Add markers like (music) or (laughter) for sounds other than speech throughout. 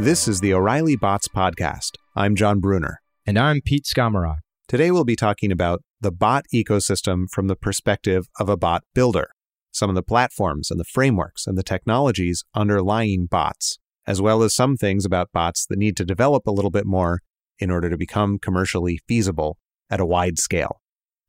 This is the O'Reilly Bots Podcast. I'm Jon Bruner. And I'm Pete Skomoroch. Today we'll be talking about the bot ecosystem from the perspective of a bot builder, some of the platforms and the frameworks and the technologies underlying bots, as well as some things about bots that need to develop a little bit more in order to become commercially feasible at a wide scale.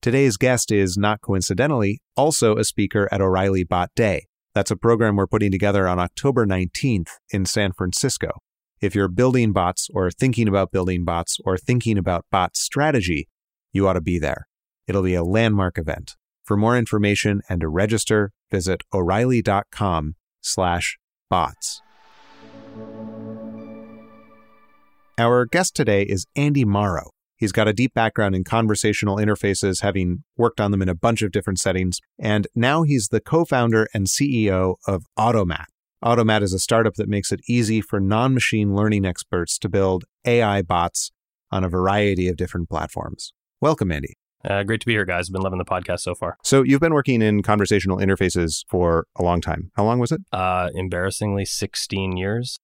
Today's guest is, not coincidentally, also a speaker at O'Reilly Bot Day. That's a program we're putting together on October 19th in San Francisco. If you're building bots or thinking about building bots or thinking about bot strategy, you ought to be there. It'll be a landmark event. For more information and to register, visit o'reilly.com slash bots. Our guest today is Andy Mauro. He's got a deep background in conversational interfaces, having worked on them in a bunch of different settings. And now he's the co founder and CEO of Automat, Automat is a startup that makes it easy for non machine learning experts to build AI bots on a variety of different platforms. Welcome, Andy. Uh, great to be here, guys. I've been loving the podcast so far. So, you've been working in conversational interfaces for a long time. How long was it? Uh, embarrassingly, 16 years.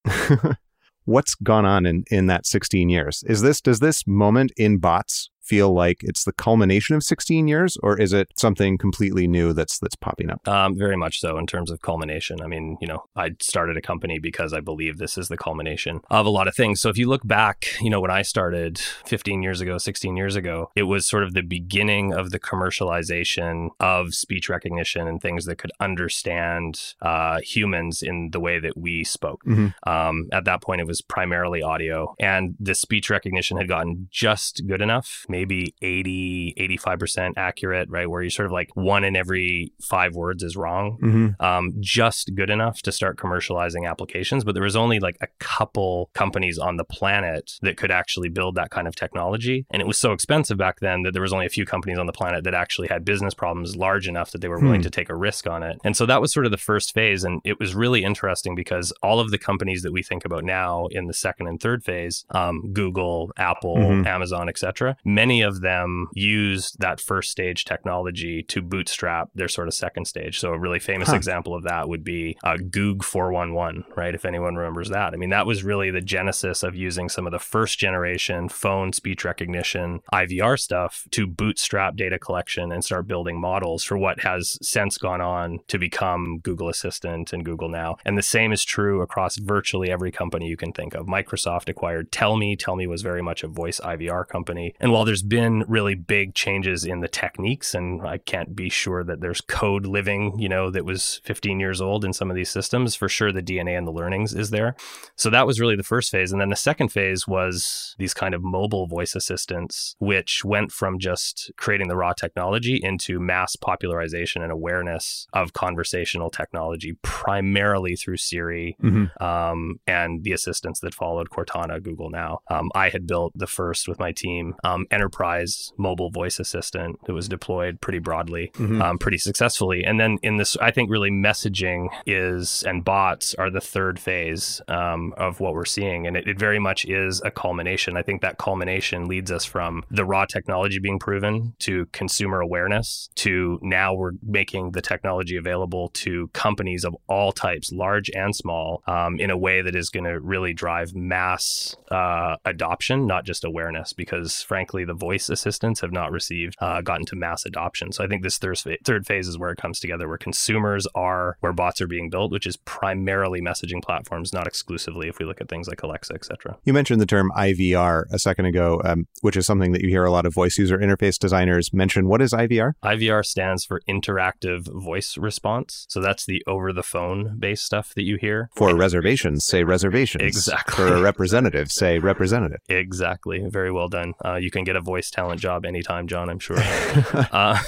(laughs) What's gone on in, in that 16 years? Is this does this moment in bots feel like it's the culmination of 16 years, or is it something completely new that's that's popping up? Um, very much so in terms of culmination. I mean, you know, I started a company because I believe this is the culmination of a lot of things. So if you look back, you know, when I started 15 years ago, 16 years ago, it was sort of the beginning of the commercialization of speech recognition and things that could understand uh, humans in the way that we spoke. Mm-hmm. Um, at that point, it was primarily audio, and the speech recognition had gotten just good enough maybe 80, 85% accurate, right? Where you're sort of like one in every five words is wrong, mm-hmm. um, just good enough to start commercializing applications. But there was only like a couple companies on the planet that could actually build that kind of technology. And it was so expensive back then that there was only a few companies on the planet that actually had business problems large enough that they were willing hmm. to take a risk on it. And so that was sort of the first phase. And it was really interesting because all of the companies that we think about now in the second and third phase, um, Google, Apple, mm-hmm. Amazon, etc., many many of them used that first stage technology to bootstrap their sort of second stage. So a really famous huh. example of that would be uh, Goog 411, right? If anyone remembers that. I mean, that was really the genesis of using some of the first generation phone speech recognition IVR stuff to bootstrap data collection and start building models for what has since gone on to become Google Assistant and Google Now. And the same is true across virtually every company you can think of. Microsoft acquired Tellme. Tell Me was very much a voice IVR company. And while there's there's been really big changes in the techniques, and I can't be sure that there's code living, you know, that was 15 years old in some of these systems. For sure, the DNA and the learnings is there. So that was really the first phase. And then the second phase was these kind of mobile voice assistants, which went from just creating the raw technology into mass popularization and awareness of conversational technology, primarily through Siri mm-hmm. um, and the assistants that followed Cortana, Google Now. Um, I had built the first with my team, um, enterprise mobile voice assistant that was deployed pretty broadly, mm-hmm. um, pretty successfully. And then in this, I think really messaging is and bots are the third phase um, of what we're seeing. And it, it, very much is a culmination. I think that culmination leads us from the raw technology being proven to consumer awareness to now we're making the technology available to companies of all types, large and small, um, in a way that is going to really drive mass uh, adoption, not just awareness. Because frankly, the voice assistants have not received uh, gotten to mass adoption. So I think this third third phase is where it comes together, where consumers are where bots are being built, which is primarily messaging platforms, not exclusively. If we look at things like Alexa, etc. You mentioned the term IVR a second ago, um, which is something that you hear a lot of voice user interface designers mention. What is IVR? IVR stands for interactive voice response. So that's the over the phone based stuff that you hear. For reservations, say reservations. Exactly. For a representative, say representative. (laughs) Exactly. Very well done. Uh, you can get a voice talent job anytime, Jon, I'm sure. (laughs) uh,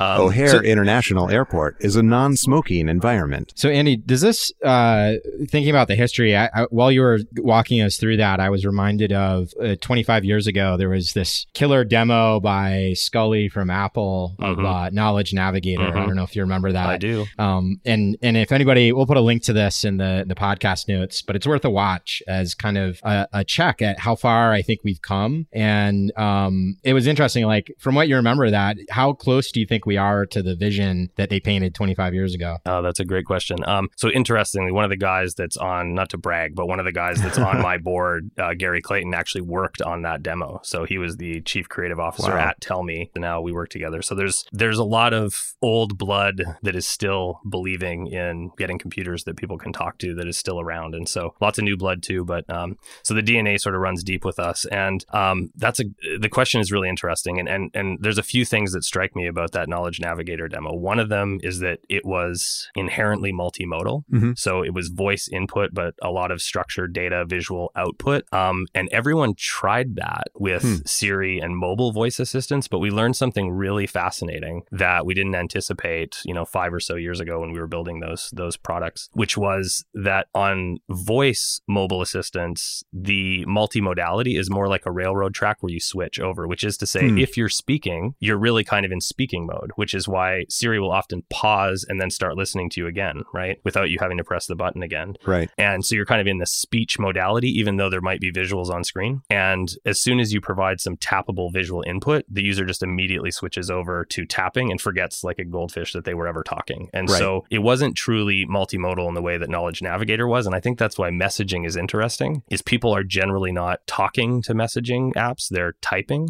um, O'Hare so, International Airport is a non-smoking environment. So, Andy, does this uh, thinking about the history? I, I, while you were walking us through that, I was reminded of uh, 25 years ago. There was this killer demo by Sculley from Apple mm-hmm. of uh, Knowledge Navigator. Mm-hmm. I don't know if you remember that. I do. Um, and and if anybody, we'll put a link to this in the the podcast notes. But it's worth a watch as kind of a, a check at how far I think we've come. And um, it was interesting. Like from what you remember, that how close do you think we are to the vision that they painted 25 years ago? Oh, that's a great question. Um, so interestingly, one of the guys that's on, not to brag, but one of the guys that's on (laughs) my board, uh, Gary Clayton, actually worked on that demo. So he was the chief creative officer wow. at Tellme. And now we work together. So there's there's a lot of old blood that is still believing in getting computers that people can talk to that is still around. And so lots of new blood too. But um, so the DNA sort of runs deep with us. And um, that's a the question is really interesting. And and and there's a few things that strike me about that Knowledge Navigator demo. One of them is that it was inherently multimodal. Mm-hmm. So it was voice input, but a lot of structured data, visual output. Um, and everyone tried that with hmm. Siri and mobile voice assistants, but we learned something really fascinating that we didn't anticipate, you know, five or so years ago when we were building those those products, which was that on voice mobile assistants, the multimodality is more like a railroad track where you switch over, which is to say, hmm. if you're speaking, you're really kind of in speaking mode, which is why Siri will often pause and then start listening to you again, right? Without you having to press the button again. Right. And so you're kind of in the speech modality, even though there might be visuals on screen. And as soon as you provide some tappable visual input, the user just immediately switches over to tapping and forgets like a goldfish that they were ever talking. And right. so it wasn't truly multimodal in the way that Knowledge Navigator was. And I think that's why messaging is interesting, is people are generally not talking to messaging apps, they're typing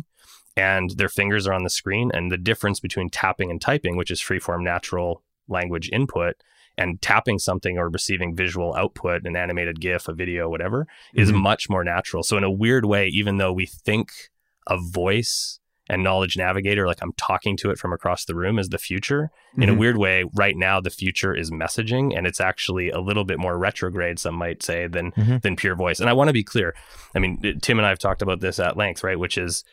and their fingers are on the screen. And the difference between tapping and typing, which is freeform natural language input, and tapping something or receiving visual output, an animated GIF, a video, whatever, mm-hmm. is much more natural. So, in a weird way, even though we think of voice and Knowledge Navigator, like I'm talking to it from across the room, as the future, mm-hmm. in a mm-hmm. weird way, right now, the future is messaging. And it's actually a little bit more retrograde, some might say, than, mm-hmm. than pure voice. And I want to be clear. I mean, Tim and I have talked about this at length, right? Which is,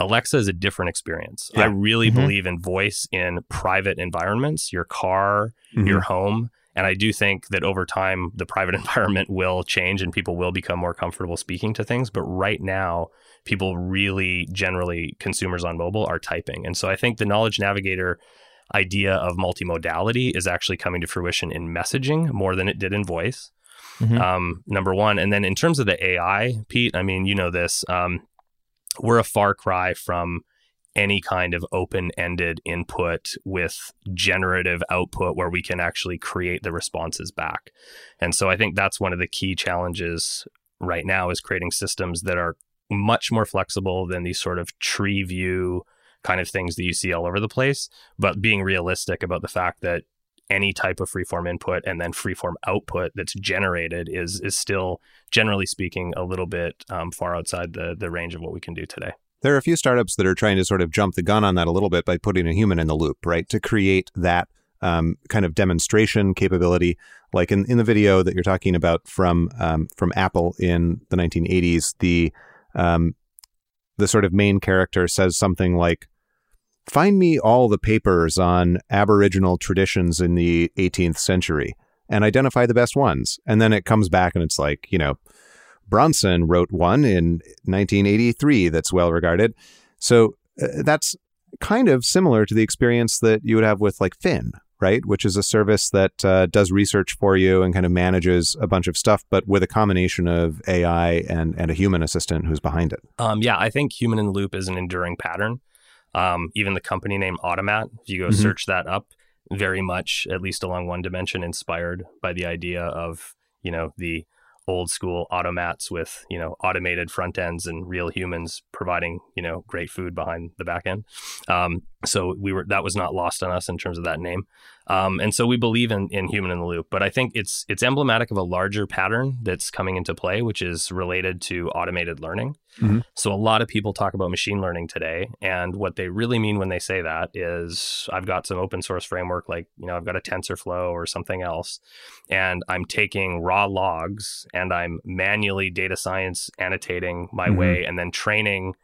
Alexa is a different experience. Yeah. I really mm-hmm. believe in voice in private environments, your car, mm-hmm. your home. And I do think that over time, the private (laughs) environment will change and people will become more comfortable speaking to things. But right now, people really generally, consumers on mobile, are typing. And so I think the Knowledge Navigator idea of multimodality is actually coming to fruition in messaging more than it did in voice. Mm-hmm. Um, number one. And then in terms of the AI, Pete, I mean, you know this. Um, we're a far cry from any kind of open ended input with generative output where we can actually create the responses back. And so I think that's one of the key challenges right now is creating systems that are much more flexible than these sort of tree view kind of things that you see all over the place, but being realistic about the fact that any type of freeform input and then freeform output that's generated is is still generally speaking a little bit um, far outside the the range of what we can do today. There are a few startups that are trying to sort of jump the gun on that a little bit by putting a human in the loop, right, to create that um, kind of demonstration capability. Like in, in the video that you're talking about from um, from Apple in the 1980s, the um, the sort of main character says something like, Find me all the papers on Aboriginal traditions in the 18th century and identify the best ones. And then it comes back and it's like, you know, Bronson wrote one in 1983 that's well regarded. So uh, that's kind of similar to the experience that you would have with like Fin, right? Which is a service that uh, does research for you and kind of manages a bunch of stuff, but with a combination of AI and, and a human assistant who's behind it. Um, yeah, I think human in the loop is an enduring pattern. Um, even the company name Automat, if you go mm-hmm. search that up, very much, at least along one dimension, inspired by the idea of, you know, the old school automats with, you know, automated front ends and real humans providing, you know, great food behind the back end. Um, so we were that was not lost on us in terms of that name. Um, and so we believe in, in human in the loop, but I think it's it's emblematic of a larger pattern that's coming into play, which is related to automated learning. Mm-hmm. So a lot of people talk about machine learning today, and what they really mean when they say that is, I've got some open source framework, like you know, I've got a TensorFlow or something else, and I'm taking raw logs and I'm manually data science annotating my mm-hmm. way, and then training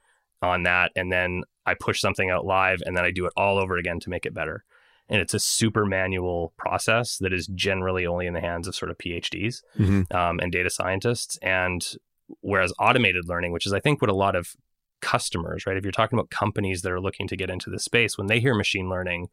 on that, and then I push something out live, and then I do it all over again to make it better and it's a super manual process that is generally only in the hands of sort of PhDs mm-hmm. um, and data scientists. And whereas automated learning, which is I think what a lot of customers, right? If you're talking about companies that are looking to get into this space, when they hear machine learning,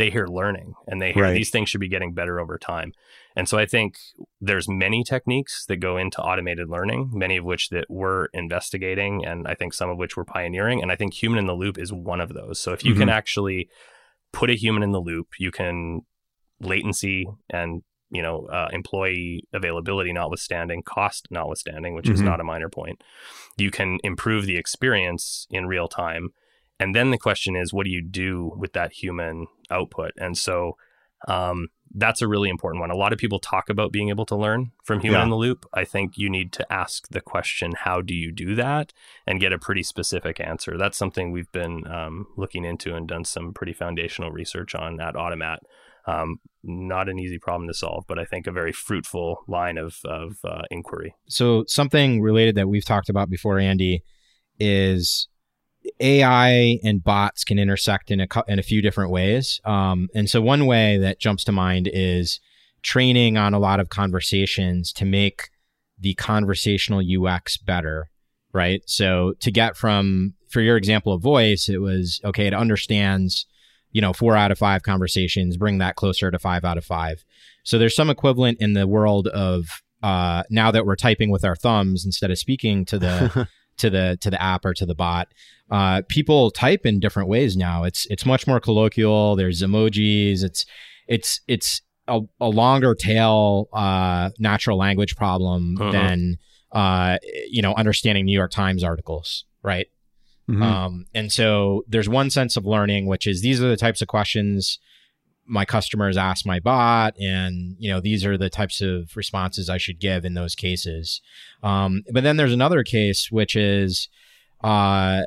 they hear learning and they hear right. these things should be getting better over time. And so I think there's many techniques that go into automated learning, many of which that we're investigating and I think some of which we're pioneering. And I think human in the loop is one of those. So if you mm-hmm. can actually put a human in the loop. You can latency and you know uh, employee availability notwithstanding, cost notwithstanding, which mm-hmm. is not a minor point. You can improve the experience in real time, and then the question is, what do you do with that human output? And so um, that's a really important one. A lot of people talk about being able to learn from human yeah. in the loop. I think you need to ask the question, how do you do that? And get a pretty specific answer. That's something we've been um, looking into and done some pretty foundational research on at Automat. Um, not an easy problem to solve, but I think a very fruitful line of, of uh, inquiry. So, something related that we've talked about before, Andy, is AI and bots can intersect in a in a few different ways. Um, and so one way that jumps to mind is training on a lot of conversations to make the conversational UX better, right? So to get from for your example of voice, it was okay, it understands, you know, four out of five conversations, bring that closer to five out of five. So there's some equivalent in the world of uh, now that we're typing with our thumbs instead of speaking to the (laughs) to the to the app or to the bot. Uh, people type in different ways now. It's it's much more colloquial. There's emojis. It's it's it's a, a longer tail uh, natural language problem uh-huh. than uh, you know understanding New York Times articles, right? Mm-hmm. Um, and so there's one sense of learning, which is these are the types of questions my customers ask my bot and you know these are the types of responses i should give in those cases um, but then there's another case which is uh,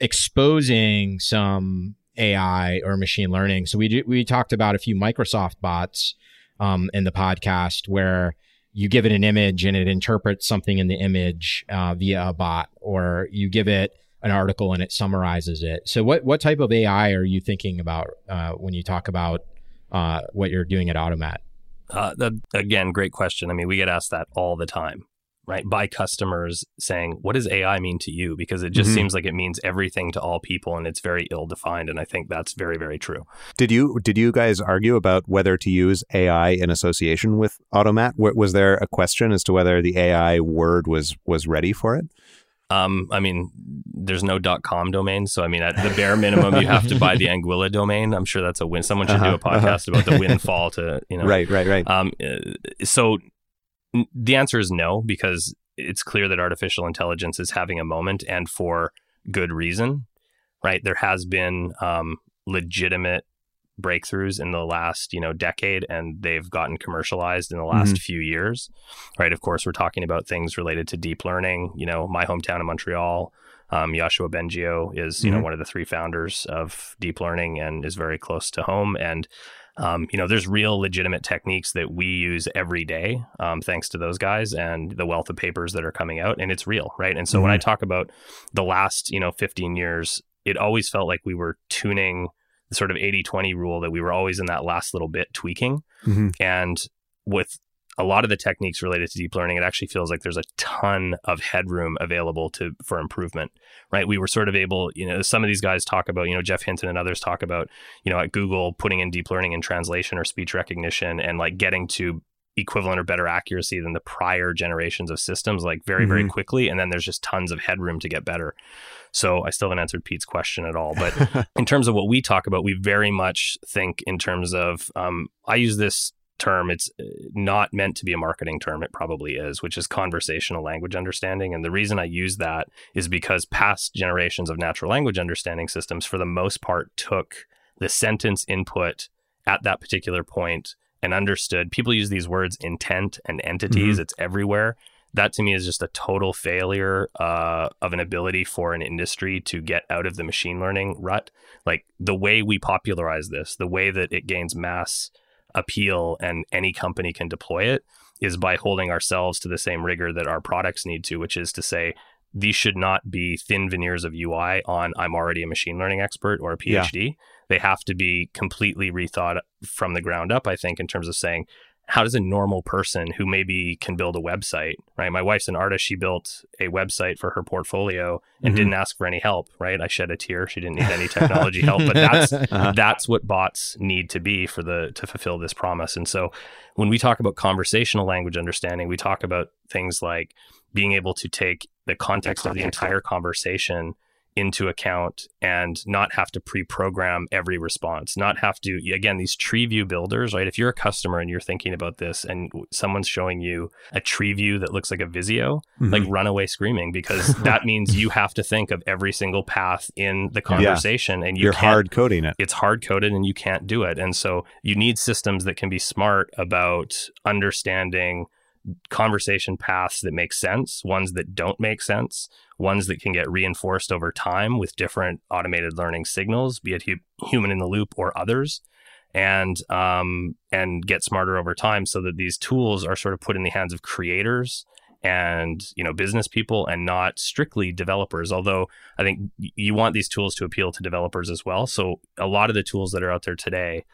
exposing some ai or machine learning so we we talked about a few microsoft bots um, in the podcast where you give it an image and it interprets something in the image uh, via a bot or you give it an article and it summarizes it. So what what type of AI are you thinking about uh, when you talk about uh, what you're doing at Automat? Uh, the, again, great question. I mean, we get asked that all the time, right? By customers saying, "What does AI mean to you?" Because it just mm-hmm. seems like it means everything to all people, and it's very ill defined. And I think that's very, very true. Did you did you guys argue about whether to use AI in association with Automat? Was there a question as to whether the AI word was was ready for it? Um, I mean, there's no .com domain, so I mean, at the bare minimum, you have to buy the (laughs) Anguilla domain. I'm sure that's a win. Someone should uh-huh, do a podcast uh-huh. about the (laughs) windfall to you know. Right, right, right. Um, uh, so the answer is no because it's clear that artificial intelligence is having a moment, and for good reason. Right, there has been um, legitimate breakthroughs in the last you know decade and they've gotten commercialized in the last mm-hmm. few years right of course we're talking about things related to deep learning you know my hometown of montreal um, Yoshua Bengio is you mm-hmm. know one of the three founders of deep learning and is very close to home and um, you know there's real legitimate techniques that we use every day um, thanks to those guys and the wealth of papers that are coming out and it's real right and so mm-hmm. when i mm-hmm. talk about the last you know 15 years it always felt like we were tuning the sort of 80 20 rule that we were always in that last little bit tweaking. Mm-hmm. And with a lot of the techniques related to deep learning, it actually feels like there's a ton of headroom available to for improvement, right? We were sort of able, you know, some of these guys talk about, you know, Geoff Hinton and others talk about, you know, at Google putting in deep learning in translation or speech recognition and like getting to equivalent or better accuracy than the prior generations of systems, like very, mm-hmm. very quickly. And then there's just tons of headroom to get better. So I still haven't answered Pete's question at all. But (laughs) in terms of what we talk about, we very much think in terms of, um, I use this term. It's uh, not meant to be a marketing term. It probably is, which is conversational language understanding. And the reason I use that is because past generations of natural language understanding systems, for the most part, took the sentence input at that particular point and understood. People use these words intent and entities, mm-hmm. it's everywhere that to me is just a total failure uh, of an ability for an industry to get out of the machine learning rut. Like the way we popularize this, the way that it gains mass appeal and any company can deploy it is by holding ourselves to the same rigor that our products need to, which is to say, these should not be thin veneers of UI on I'm already a machine learning expert or a PhD. Yeah. They have to be completely rethought from the ground up, I think, in terms of saying, how does a normal person who maybe can build a website, right? My wife's an artist. She built a website for her portfolio and mm-hmm. didn't ask for any help, right? I shed a tear. She didn't need any technology help, but that's (laughs) uh-huh. that's what bots need to be for the to fulfill this promise. And so when we talk about conversational language understanding, we talk about things like being able to take the context of the entire conversation into account and not have to pre-program every response not have to again these tree view builders right if you're a customer and you're thinking about this and someone's showing you a tree view that looks like a visio mm-hmm. like run away screaming because (laughs) that means you have to think of every single path in the conversation yeah. and you are hard coding it it's hard coded and you can't do it and so you need systems that can be smart about understanding conversation paths that make sense, ones that don't make sense, ones that can get reinforced over time with different automated learning signals, be it hu- human in the loop or others, and um, and get smarter over time, so that these tools are sort of put in the hands of creators and you know business people and not strictly developers although i think you want these tools to appeal to developers as well. So a lot of the tools that are out there today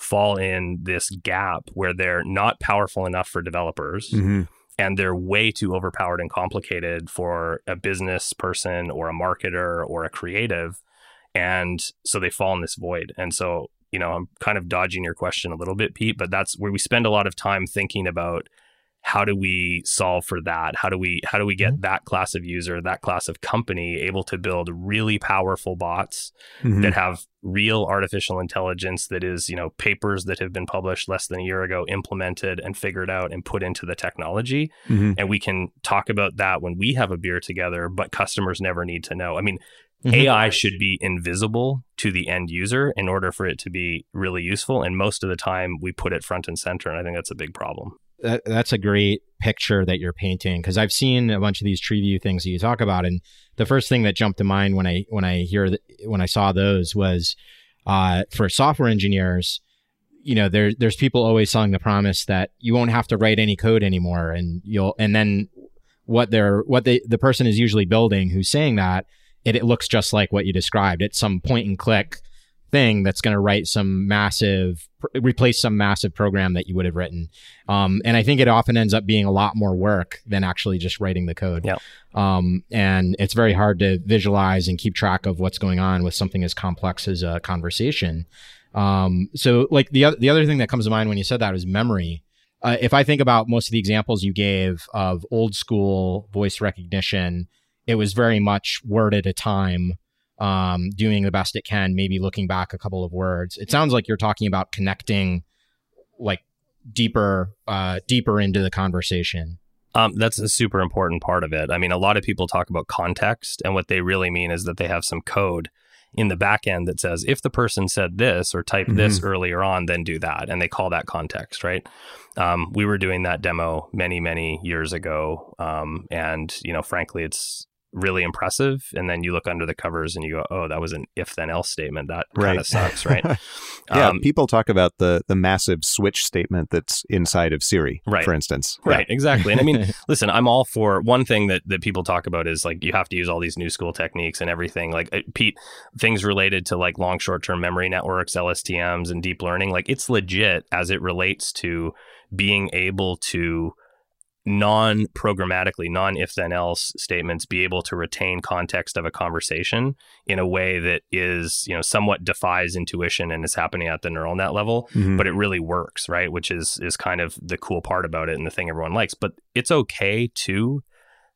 fall in this gap where they're not powerful enough for developers mm-hmm. and they're way too overpowered and complicated for a business person or a marketer or a creative. And so they fall in this void. And so, you know, I'm kind of dodging your question a little bit, Pete, but that's where we spend a lot of time thinking about how do we solve for that how do we how do we get mm-hmm. that class of user that class of company able to build really powerful bots mm-hmm. that have real artificial intelligence that is you know papers that have been published less than a year ago implemented and figured out and put into the technology mm-hmm. and we can talk about that when we have a beer together but customers never need to know i mean Mm-hmm. AI should be invisible to the end user in order for it to be really useful. And most of the time, we put it front and center. And I think that's a big problem that, that's a great picture that you're painting because I've seen a bunch of these tree view things that you talk about, and the first thing that jumped to mind when I when I hear the, when I saw those was uh, for software engineers. You know, there there's people always selling the promise that you won't have to write any code anymore, and you'll and then what they're what they the person is usually building who's saying that it, it looks just like what you described. It's some point and click thing that's going to write some massive replace some massive program that you would have written. Um, and i think it often ends up being a lot more work than actually just writing the code. Yeah. um, and it's very hard to visualize and keep track of what's going on with something as complex as a conversation. Um, so like the, the other thing that comes to mind when you said that is memory. Uh, if i think about most of the examples you gave of old school voice recognition it was very much word at a time um, doing the best it can, maybe looking back a couple of words. It sounds like you're talking about connecting like deeper, uh, deeper into the conversation. Um, that's a super important part of it. I mean, a lot of people talk about context, and what they really mean is that they have some code in the back end that says if the person said this or typed mm-hmm. this earlier on, then do that, and they call that context, right? Um, we were doing that demo many, many years ago, um, and you know, frankly, it's really impressive and then you look under the covers and you go oh that was an if then else statement that right. kind of sucks right (laughs) yeah um, people talk about the the massive switch statement that's inside of siri right. for instance right yeah. exactly and i mean (laughs) listen i'm all for one thing that that people talk about is like you have to use all these new school techniques and everything like uh, pete things related to like long short term memory networks lstms and deep learning like it's legit as it relates to being able to non programmatically, non if then else statements be able to retain context of a conversation in a way that is, you know, somewhat defies intuition and is happening at the neural net level, mm-hmm. but it really works, right? Which is is kind of the cool part about it and the thing everyone likes. But it's okay too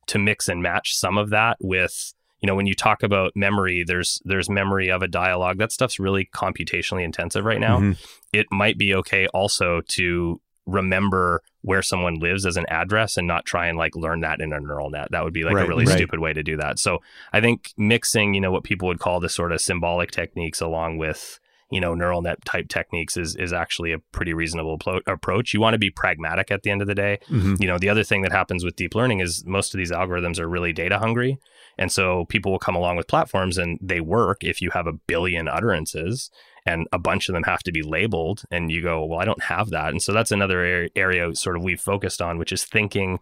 to mix and match some of that with you know when you talk about memory there's there's memory of a dialogue that stuff's really computationally intensive right now mm-hmm. it might be okay also to remember where someone lives as an address and not try and like learn that in a neural net. That would be like right, a really right. stupid way to do that. So I think mixing, you know, what people would call the sort of symbolic techniques along with you know neural net type techniques is is actually a pretty reasonable plo- approach you want to be pragmatic at the end of the day mm-hmm. you know the other thing that happens with deep learning is most of these algorithms are really data hungry and so people will come along with platforms and they work if you have a billion utterances and a bunch of them have to be labeled and you go well i don't have that and so that's another area sort of we've focused on which is thinking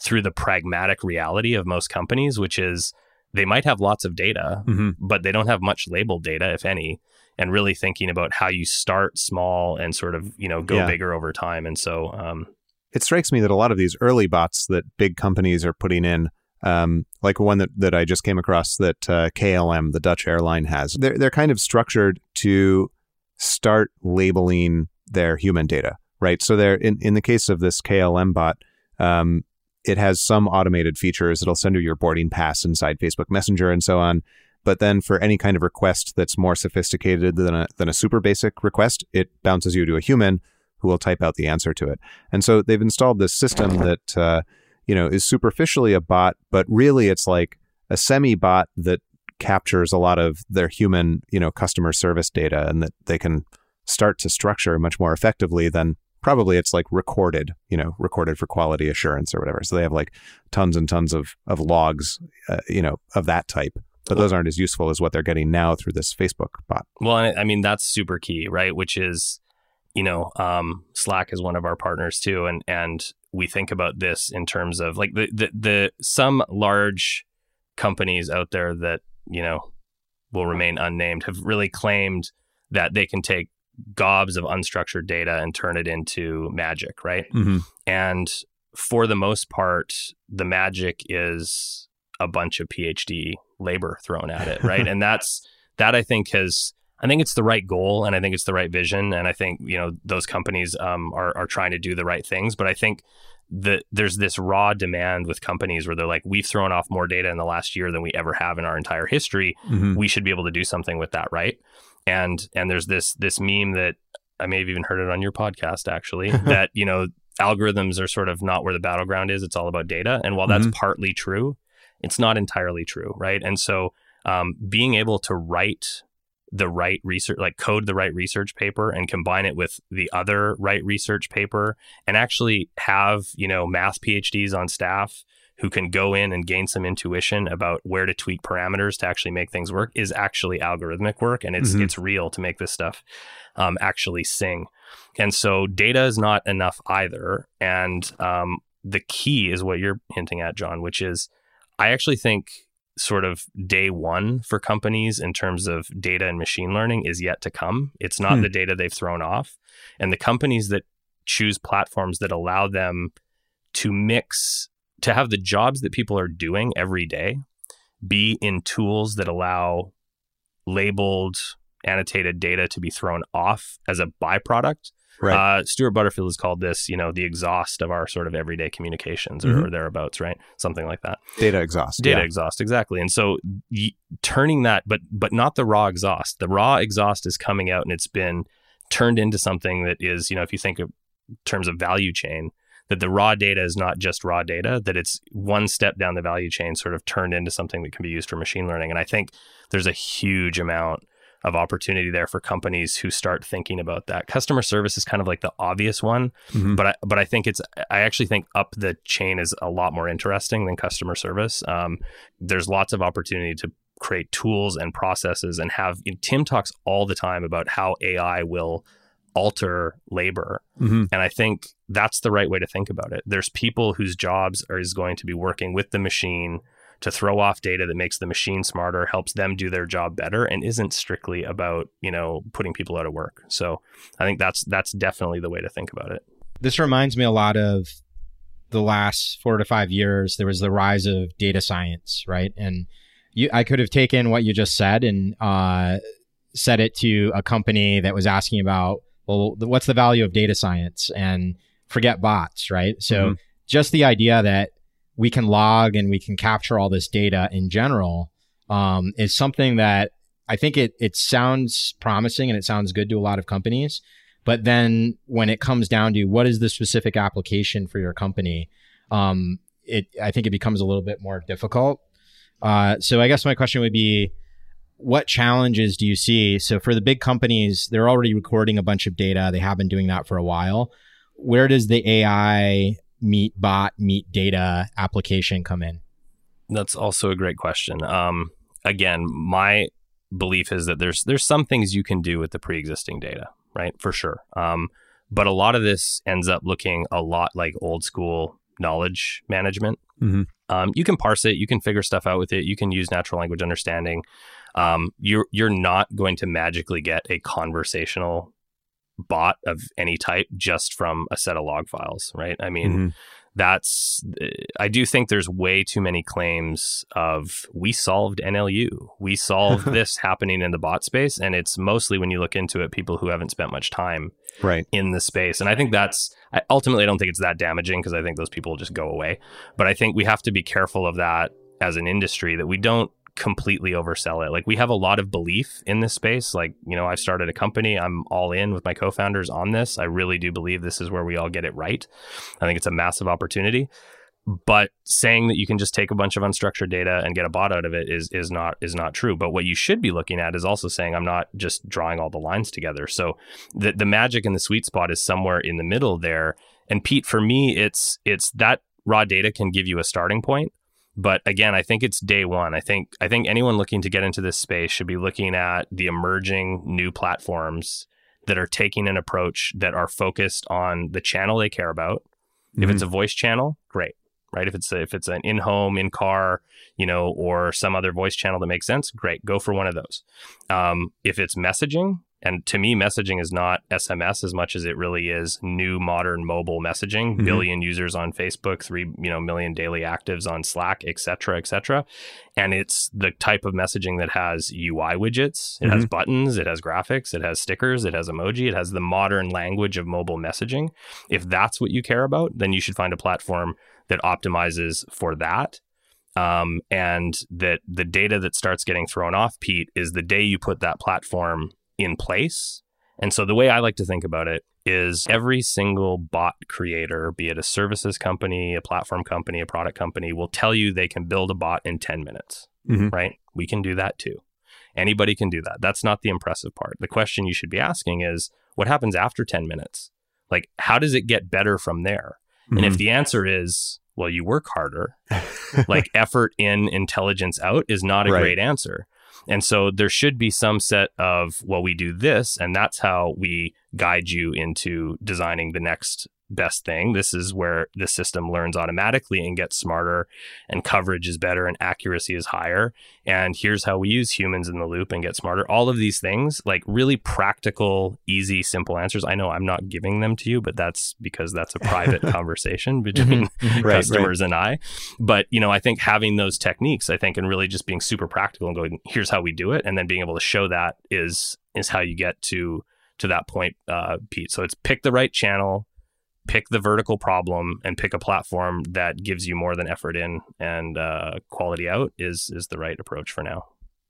through the pragmatic reality of most companies which is they might have lots of data mm-hmm. but they don't have much labeled data if any and really thinking about how you start small and sort of you know go yeah. bigger over time and so um, it strikes me that a lot of these early bots that big companies are putting in um, like one that, that I just came across that uh, KLM, the Dutch airline, has. They're, they're kind of structured to start labeling their human data, right? So they're in, in the case of this KLM bot, um, it has some automated features. It'll send you your boarding pass inside Facebook Messenger and so on. but then for any kind of request that's more sophisticated than a, than a super basic request, it bounces you to a human who will type out the answer to it. And so they've installed this system that uh, you know is superficially a bot, but really it's like a semi bot that captures a lot of their human you know customer service data, and that they can start to structure much more effectively than probably it's like recorded, you know, recorded for quality assurance or whatever. So they have like tons and tons of of logs, uh, you know, of that type. But those aren't as useful as what they're getting now through this Facebook bot. Well, I mean that's super key, right? Which is, you know, um, Slack is one of our partners too, and and we think about this in terms of like the the, the some large companies out there that you know will remain unnamed have really claimed that they can take gobs of unstructured data and turn it into magic, right? Mm-hmm. And for the most part, the magic is a bunch of PhD labor thrown at it, right? (laughs) and that's that I think has I think it's the right goal and I think it's the right vision. And I think, you know, those companies um, are, are trying to do the right things. But I think that there's this raw demand with companies where they're like, we've thrown off more data in the last year than we ever have in our entire history. Mm-hmm. We should be able to do something with that, right? And and there's this this meme that I may have even heard it on your podcast actually, (laughs) that, you know, algorithms are sort of not where the battleground is. It's all about data. And while that's Mhm. partly true, it's not entirely true, right? And so um, being able to write the right research, like code the right research paper and combine it with the other right research paper and actually have, you know, math PhDs on staff who can go in and gain some intuition about where to tweak parameters to actually make things work is actually algorithmic work and it's Mhm. it's real to make this stuff um, actually sing. And so data is not enough either. And um, the key is what you're hinting at, Jon, which is I actually think sort of day one for companies in terms of data and machine learning is yet to come. It's not Hmm. the data they've thrown off. And the companies that choose platforms that allow them to mix, to have the jobs that people are doing every day be in tools that allow labeled, annotated data to be thrown off as a byproduct. Right. Uh, Stewart Butterfield has called this, you know, the exhaust of our sort of everyday communications or, Mhm. or thereabouts, right? Something like that data exhaust. data yeah. exhaust exactly and so y- turning that but but not the raw exhaust the raw exhaust is coming out and it's been turned into something that is you know if you think of terms of value chain that the raw data is not just raw data that it's one step down the value chain sort of turned into something that can be used for machine learning and i think there's a huge amount of opportunity there for companies who start thinking about that customer service is kind of like the obvious one Mhm. but I, but I think it's I actually think up the chain is a lot more interesting than customer service. Um, there's lots of opportunity to create tools and processes and have Tim talks all the time about how AI will alter labor Mhm. and I think that's the right way to think about it. There's people whose jobs are is going to be working with the machine to throw off data that makes the machine smarter, helps them do their job better, and isn't strictly about you know putting people out of work. So I think that's that's definitely the way to think about it. This reminds me a lot of the last four to five years. There was the rise of data science, right? And you, I could have taken what you just said and uh, said it to a company that was asking about, well, what's the value of data science? And forget bots, right? So Mhm. just the idea that we can log and we can capture all this data in general um, is something that I think it it sounds promising and it sounds good to a lot of companies. But then when it comes down to what is the specific application for your company, um, it I think it becomes a little bit more difficult. Uh, so I guess my question would be, what challenges do you see? So for the big companies, they're already recording a bunch of data. They have been doing that for a while. Where does the AI meet bot meet data application come in? That's also a great question. Um, again, my belief is that there's there's some things you can do with the pre-existing data, right? For sure. Um, but a lot of this ends up looking a lot like old school knowledge management. Mhm. Um, you can parse it, you can figure stuff out with it, you can use natural language understanding. Um, you're you're not going to magically get a conversational bot of any type just from a set of log files, right? I mean, Mhm. that's I do think there's way too many claims of we solved NLU. We solved (laughs) this happening in the bot space and it's mostly when you look into it people who haven't spent much time Right. in the space. And I think that's I, ultimately I don't think it's that damaging because I think those people will just go away. But I think we have to be careful of that as an industry that we don't completely oversell it. Like we have a lot of belief in this space. Like, you know, I've started a company. I'm all in with my co-founders on this. I really do believe this is where we all get it right. I think it's a massive opportunity. But saying that you can just take a bunch of unstructured data and get a bot out of it is is not is not true. But what you should be looking at is also saying I'm not just drawing all the lines together. So the the magic and the sweet spot is somewhere in the middle there. And Pete, for me, it's it's that raw data can give you a starting point but again i think it's day one. I think i think anyone looking to get into this space should be looking at the emerging new platforms that are taking an approach that are focused on the channel they care about. Mm-hmm. if it's a voice channel great right? If it's a, if it's an in-home in-car you know or some other voice channel that makes sense great go for one of those. Um, if it's messaging and to me, messaging is not SMS as much as it really is new modern mobile messaging. Mm-hmm. Billion users on Facebook, three you know million daily actives on Slack, et cetera, et cetera. And it's the type of messaging that has UI widgets, it mm-hmm. has buttons, it has graphics, it has stickers, it has emoji, it has the modern language of mobile messaging. If that's what you care about, then you should find a platform that optimizes for that um, and that the data that starts getting thrown off, Pete, is the day you put that platform in place. And so the way I like to think about it is every single bot creator, be it a services company, a platform company, a product company, will tell you they can build a bot in 10 minutes, mm-hmm. right? We can do that too. Anybody can do that. That's not the impressive part. The question you should be asking is what happens after 10 minutes? Like, how does it get better from there? Mm-hmm. And if mm-hmm. the answer is, well, you work harder, (laughs) like effort in, intelligence out is not a right. great answer. And so there should be some set of, well, we do this, and that's how we guide you into designing the next best thing. This is where the system learns automatically and gets smarter, and coverage is better, and accuracy is higher. And here's how we use humans in the loop and get smarter. All of these things, like really practical, easy, simple answers. I know I'm not giving them to you, but that's because that's a private (laughs) conversation between mm-hmm. Mm-hmm. customers right. and I. But, you know, I think having those techniques, I think, and really just being super practical and going, here's how we do it, and then being able to show that is is how you get to to that point, uh, Pete. So it's pick the right channel, pick the vertical problem and pick a platform that gives you more than effort in and uh, quality out is is the right approach for now.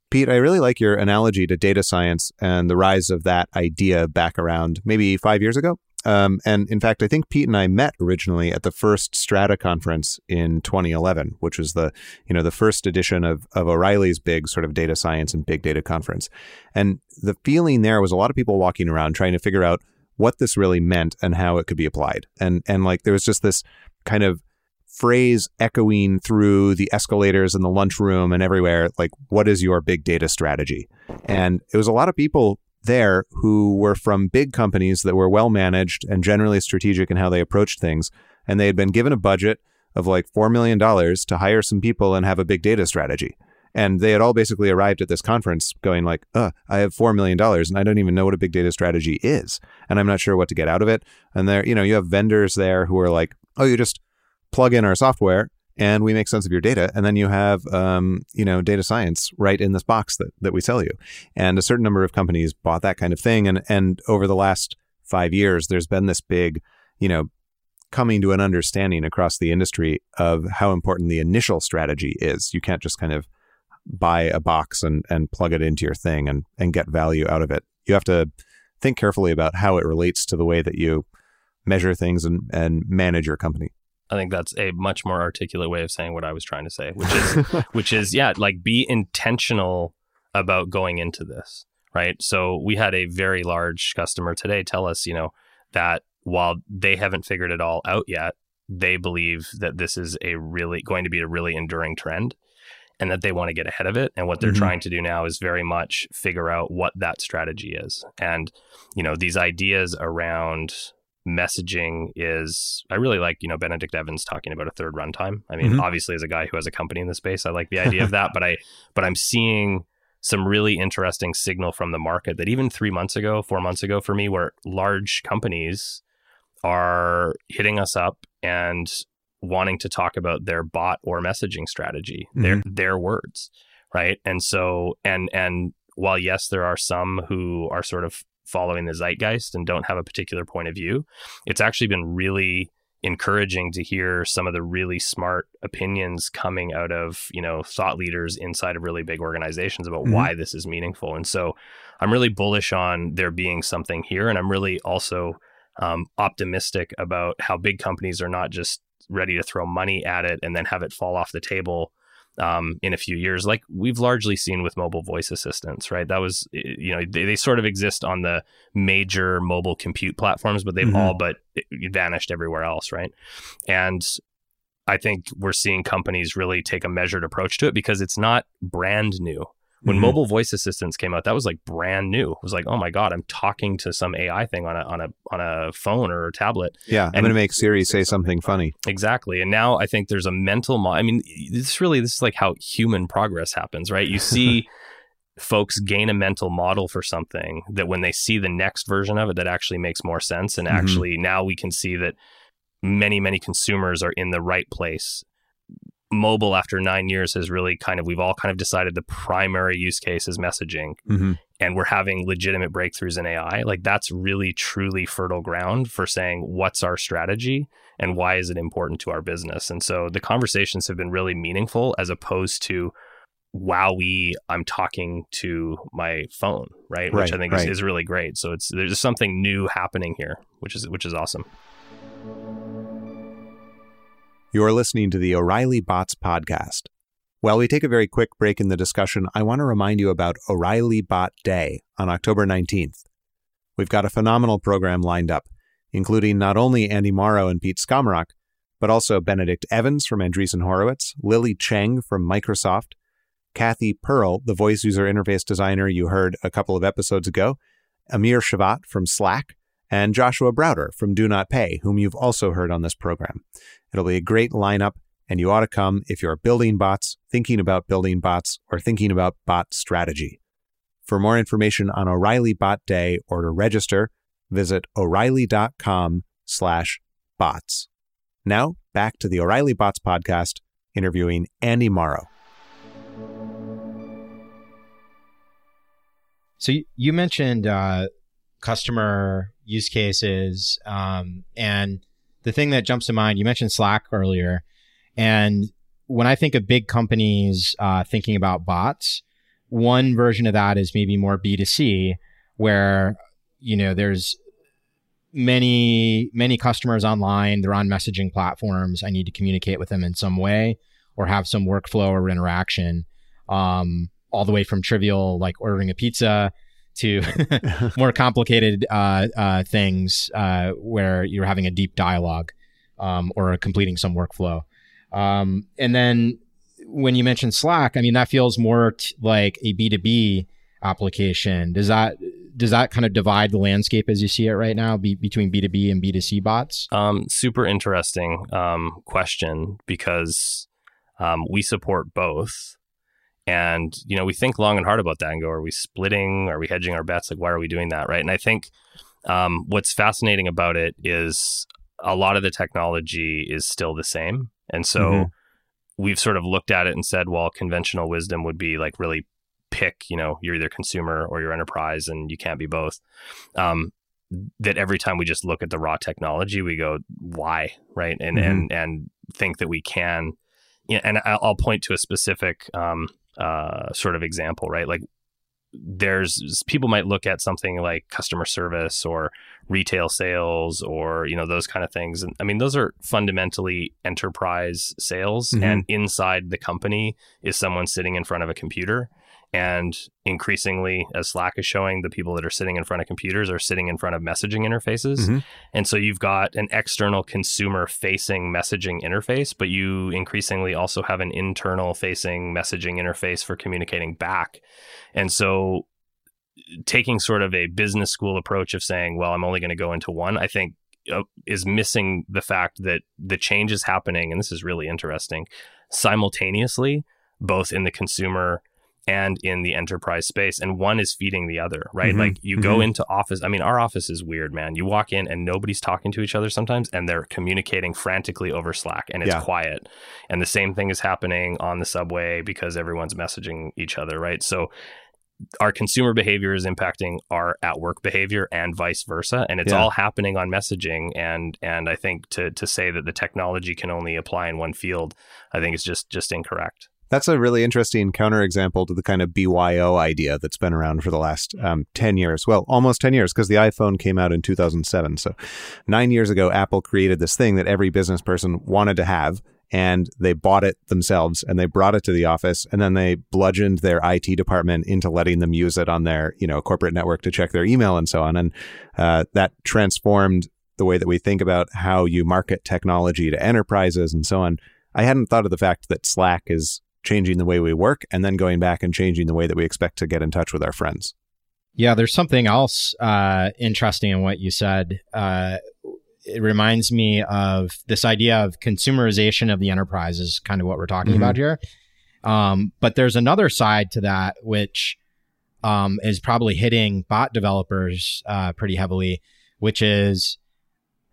Pete, I really like your analogy to data science and the rise of that idea back around maybe five years ago. Um, and in fact, I think Pete and I met originally at the first Strata conference in 2011, which was the you know the first edition of of O'Reilly's big sort of data science and big data conference. And the feeling there was a lot of people walking around trying to figure out what this really meant and how it could be applied. And and like there was just this kind of phrase echoing through the escalators in the lunchroom and everywhere like what is your big data strategy? And it was a lot of people there who were from big companies that were well managed and generally strategic in how they approached things and they had been given a budget of like 4 million dollars to hire some people and have a big data strategy and they had all basically arrived at this conference going like, uh, I have $4 million and I don't even know what a big data strategy is. And I'm not sure what to get out of it. And there, you know, you have vendors there who are like, oh, you just plug in our software and we make sense of your data. And then you have, um, you know, data science right in this box that, that we sell you. And a certain number of companies bought that kind of thing. And, and over the last five years, there's been this big, you know, coming to an understanding across the industry of how important the initial strategy is. You can't just kind of buy a box and, and plug it into your thing and, and get value out of it. You have to think carefully about how it relates to the way that you measure things and, and manage your company. I think that's a much more articulate way of saying what I was trying to say, which is (laughs) which is yeah, like be intentional about going into this, right? So we had a very large customer today tell us, you know, that while they haven't figured it all out yet, they believe that this is a really going to be a really enduring trend and that they want to get ahead of it. And what they're mm-hmm. trying to do now is very much figure out what that strategy is. And, you know, these ideas around messaging is I really like, you know, Benedict Evans talking about a third runtime. I mean, mm-hmm. obviously as a guy who has a company in the space, I like the (laughs) idea of that, but I but I'm seeing some really interesting signal from the market that even 3 months ago, 4 months ago for me where large companies are hitting us up and wanting to talk about their bot or messaging strategy, mm-hmm. their their words, right? And so and and while yes, there are some who are sort of following the zeitgeist and don't have a particular point of view, it's actually been really encouraging to hear some of the really smart opinions coming out of you know thought leaders inside of really big organizations about Mhm. why this is meaningful and so i'm really bullish on there being something here and i'm really also um, optimistic about how big companies are not just ready to throw money at it and then have it fall off the table um, in a few years, like we've largely seen with mobile voice assistants, right? That was, eh, you know, they, they sort of exist on the major mobile compute platforms, but they've Mhm. all but eh, vanished everywhere else, right? And I think we're seeing companies really take a measured approach to it because it's not brand new. When Mhm. mobile voice assistants came out, that was like brand new. It was like, oh my god, I'm talking to some AI thing on a on a on a phone or a tablet. Yeah, I'm going to make Siri say something funny. Exactly. And now I think there's a mental mo- I mean, this really this is like how human progress happens, right? You see (laughs) folks gain a mental model for something that when they see the next version of it that actually makes more sense and Mhm. actually now we can see that many many consumers are in the right place. Mobile after 9 years has really kind of we've all kind of decided the primary use case is messaging hmm and we're having legitimate breakthroughs in AI, like that's really truly fertile ground for saying what's our strategy and why is it important to our business. And so the conversations have been really meaningful as opposed to wow we I'm talking to my phone, right? Which I think right. is, is really great. So it's there's something new happening here, which is which is awesome. You're listening to the O'Reilly Bots Podcast. While we take a very quick break in the discussion, I want to remind you about O'Reilly Bot Day on October 19th. We've got a phenomenal program lined up, including not only Andy Mauro and Pete Skomoroch, but also Benedict Evans from Andreessen Horowitz, Lili Cheng from Microsoft, Cathy Pearl, the voice user interface designer you heard a couple of episodes ago, Amir Shevat from Slack, and Joshua Browder from Do Not Pay, whom you've also heard on this program. It'll be a great lineup, and you ought to come if you're building bots, thinking about building bots, or thinking about bot strategy. For more information on O'Reilly Bot Day or to register, visit o'reilly.com slash bots. Now, back to the O'Reilly Bots podcast, interviewing Andy Mauro. So you, mentioned uh, customer use cases, um, and the thing that jumps to mind, you mentioned Slack earlier, and when I think of big companies uh, thinking about bots, one version of that is maybe more B two C, where you know there's many many customers online they're on messaging platforms i need to communicate with them in some way or have some workflow or interaction um, all the way from trivial like ordering a pizza to (laughs) more complicated uh, uh, things uh, where you're having a deep dialogue um, or completing some workflow. Um, and then when you mention Slack, I mean that feels more t- like a B2B application. Does that does that kind of divide the landscape as you see it right now be, between B2B and B2C bots? Um, super interesting um, question because um, we support both. And, you know, we think long and hard about that and go, are we splitting? Are we hedging our bets? Like, why are we doing that? Right. And I think um, what's fascinating about it is a lot of the technology is still the same. And so Mhm. we've sort of looked at it and said, well, conventional wisdom would be like really pick, you know, you're either consumer or you're enterprise and you can't be both. Um, that every time we just look at the raw technology, we go, why? Right. And, Mhm. and, and think that we can, and I'll I'll point to a specific um, uh, sort of example, right? Like there's people might look at something like customer service or retail sales or you know those kind of things and i mean those are fundamentally enterprise sales Mhm. and inside the company is someone sitting in front of a computer and increasingly as slack is showing the people that are sitting in front of computers are sitting in front of messaging interfaces Mhm. and so you've got an external consumer facing messaging interface, but you increasingly also have an internal facing messaging interface for communicating back. And so taking sort of a business school approach of saying, well, I'm only going to go into one, I think uh, is missing the fact that the change is happening. And this is really interesting simultaneously, both in the consumer and in the enterprise space and one is feeding the other right Mhm, like you go mhm. into office i mean our office is weird man you walk in and nobody's talking to each other sometimes and they're communicating frantically over slack and it's Yeah. quiet and the same thing is happening on the subway because everyone's messaging each other right so our consumer behavior is impacting our at work behavior and vice versa and it's Yeah. all happening on messaging and and i think to to say that the technology can only apply in one field i think is just just incorrect That's a really interesting counterexample to the kind of BYO idea that's been around for the last um, 10 years. Well, almost 10 years because the iPhone came out in 2007. So nine years ago, Apple created this thing that every business person wanted to have. And they bought it themselves and they brought it to the office and then they bludgeoned their IT department into letting them use it on their, you know, corporate network to check their email and so on. And uh, that transformed the way that we think about how you market technology to enterprises and so on. I hadn't thought of the fact that Slack is changing the way we work and then going back and changing the way that we expect to get in touch with our friends. Yeah, there's something else uh, interesting in what you said. Uh, it reminds me of this idea of consumerization of the enterprise is kind of what we're talking Mhm. about here. Um, but there's another side to that, which um, is probably hitting bot developers uh, pretty heavily, which is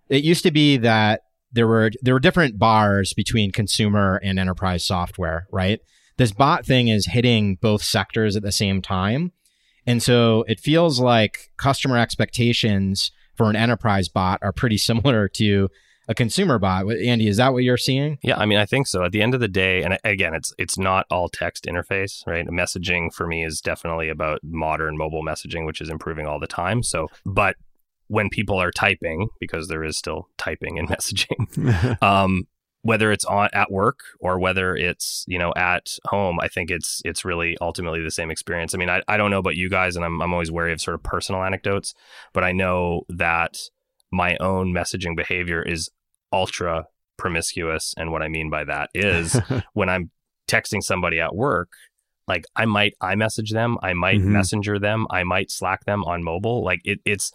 it used to be that there were there were different bars between consumer and enterprise software, right? This bot thing is hitting both sectors at the same time. And so it feels like customer expectations for an enterprise bot are pretty (laughs) similar to a consumer bot. Andy, is that what you're seeing? Yeah, I mean, I think so. At the end of the day, and again, it's it's not all text interface, right? Messaging for me is definitely about modern mobile messaging, which is improving all the time. So, but when people are typing, because there is still typing and (laughs) messaging, (laughs) um, whether it's on at work or whether it's you know at home, I think it's it's really ultimately the same experience. I mean, I, I don't know about you guys, and I'm I'm always wary of sort of personal anecdotes, but I know that my own messaging behavior is ultra promiscuous, and what I mean by that is (laughs) when I'm texting somebody at work, like I might iMessage them, I might Mhm. messenger them, I might Slack them on mobile. Like it, it's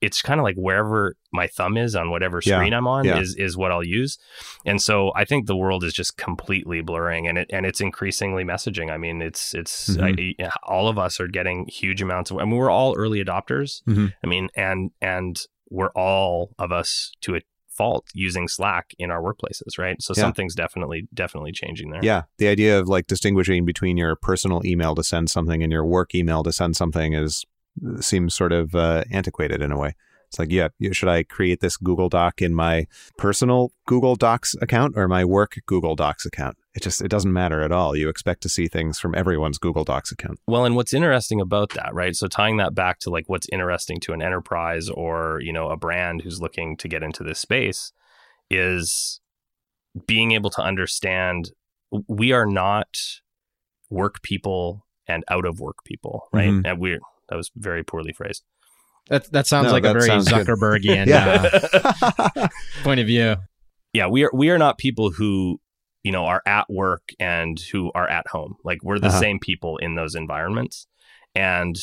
it's kind of like wherever my thumb is on whatever Yeah. screen I'm on Yeah. is is what I'll use. And so I think the world is just completely blurring and it and it's increasingly messaging. I mean, it's it's I, all of us are getting huge amounts of I mean, we're all early adopters. Mhm. I mean, and and we're all of us to a fault using Slack in our workplaces, right? So Yeah. something's definitely definitely changing there. yeah, the idea of like distinguishing between your personal email to send something and your work email to send something is seems sort of uh, antiquated in a way. It's like, yeah, should I create this Google Doc in my personal Google Docs account or my work Google Docs account? It just it doesn't matter at all. You expect to see things from everyone's Google Docs account. Well, and what's interesting about that, right? So tying that back to like what's interesting to an enterprise or, you know, a brand who's looking to get into this space is being able to understand we are not work people and out of work people, right? Mhm. And we're that was very poorly phrased. That that sounds No, like a very. Zuckerbergian uh, (laughs) point of view. yeah, we are we are not people who you know are at work and who are at home. Like we're the Uh-huh. same people in those environments, and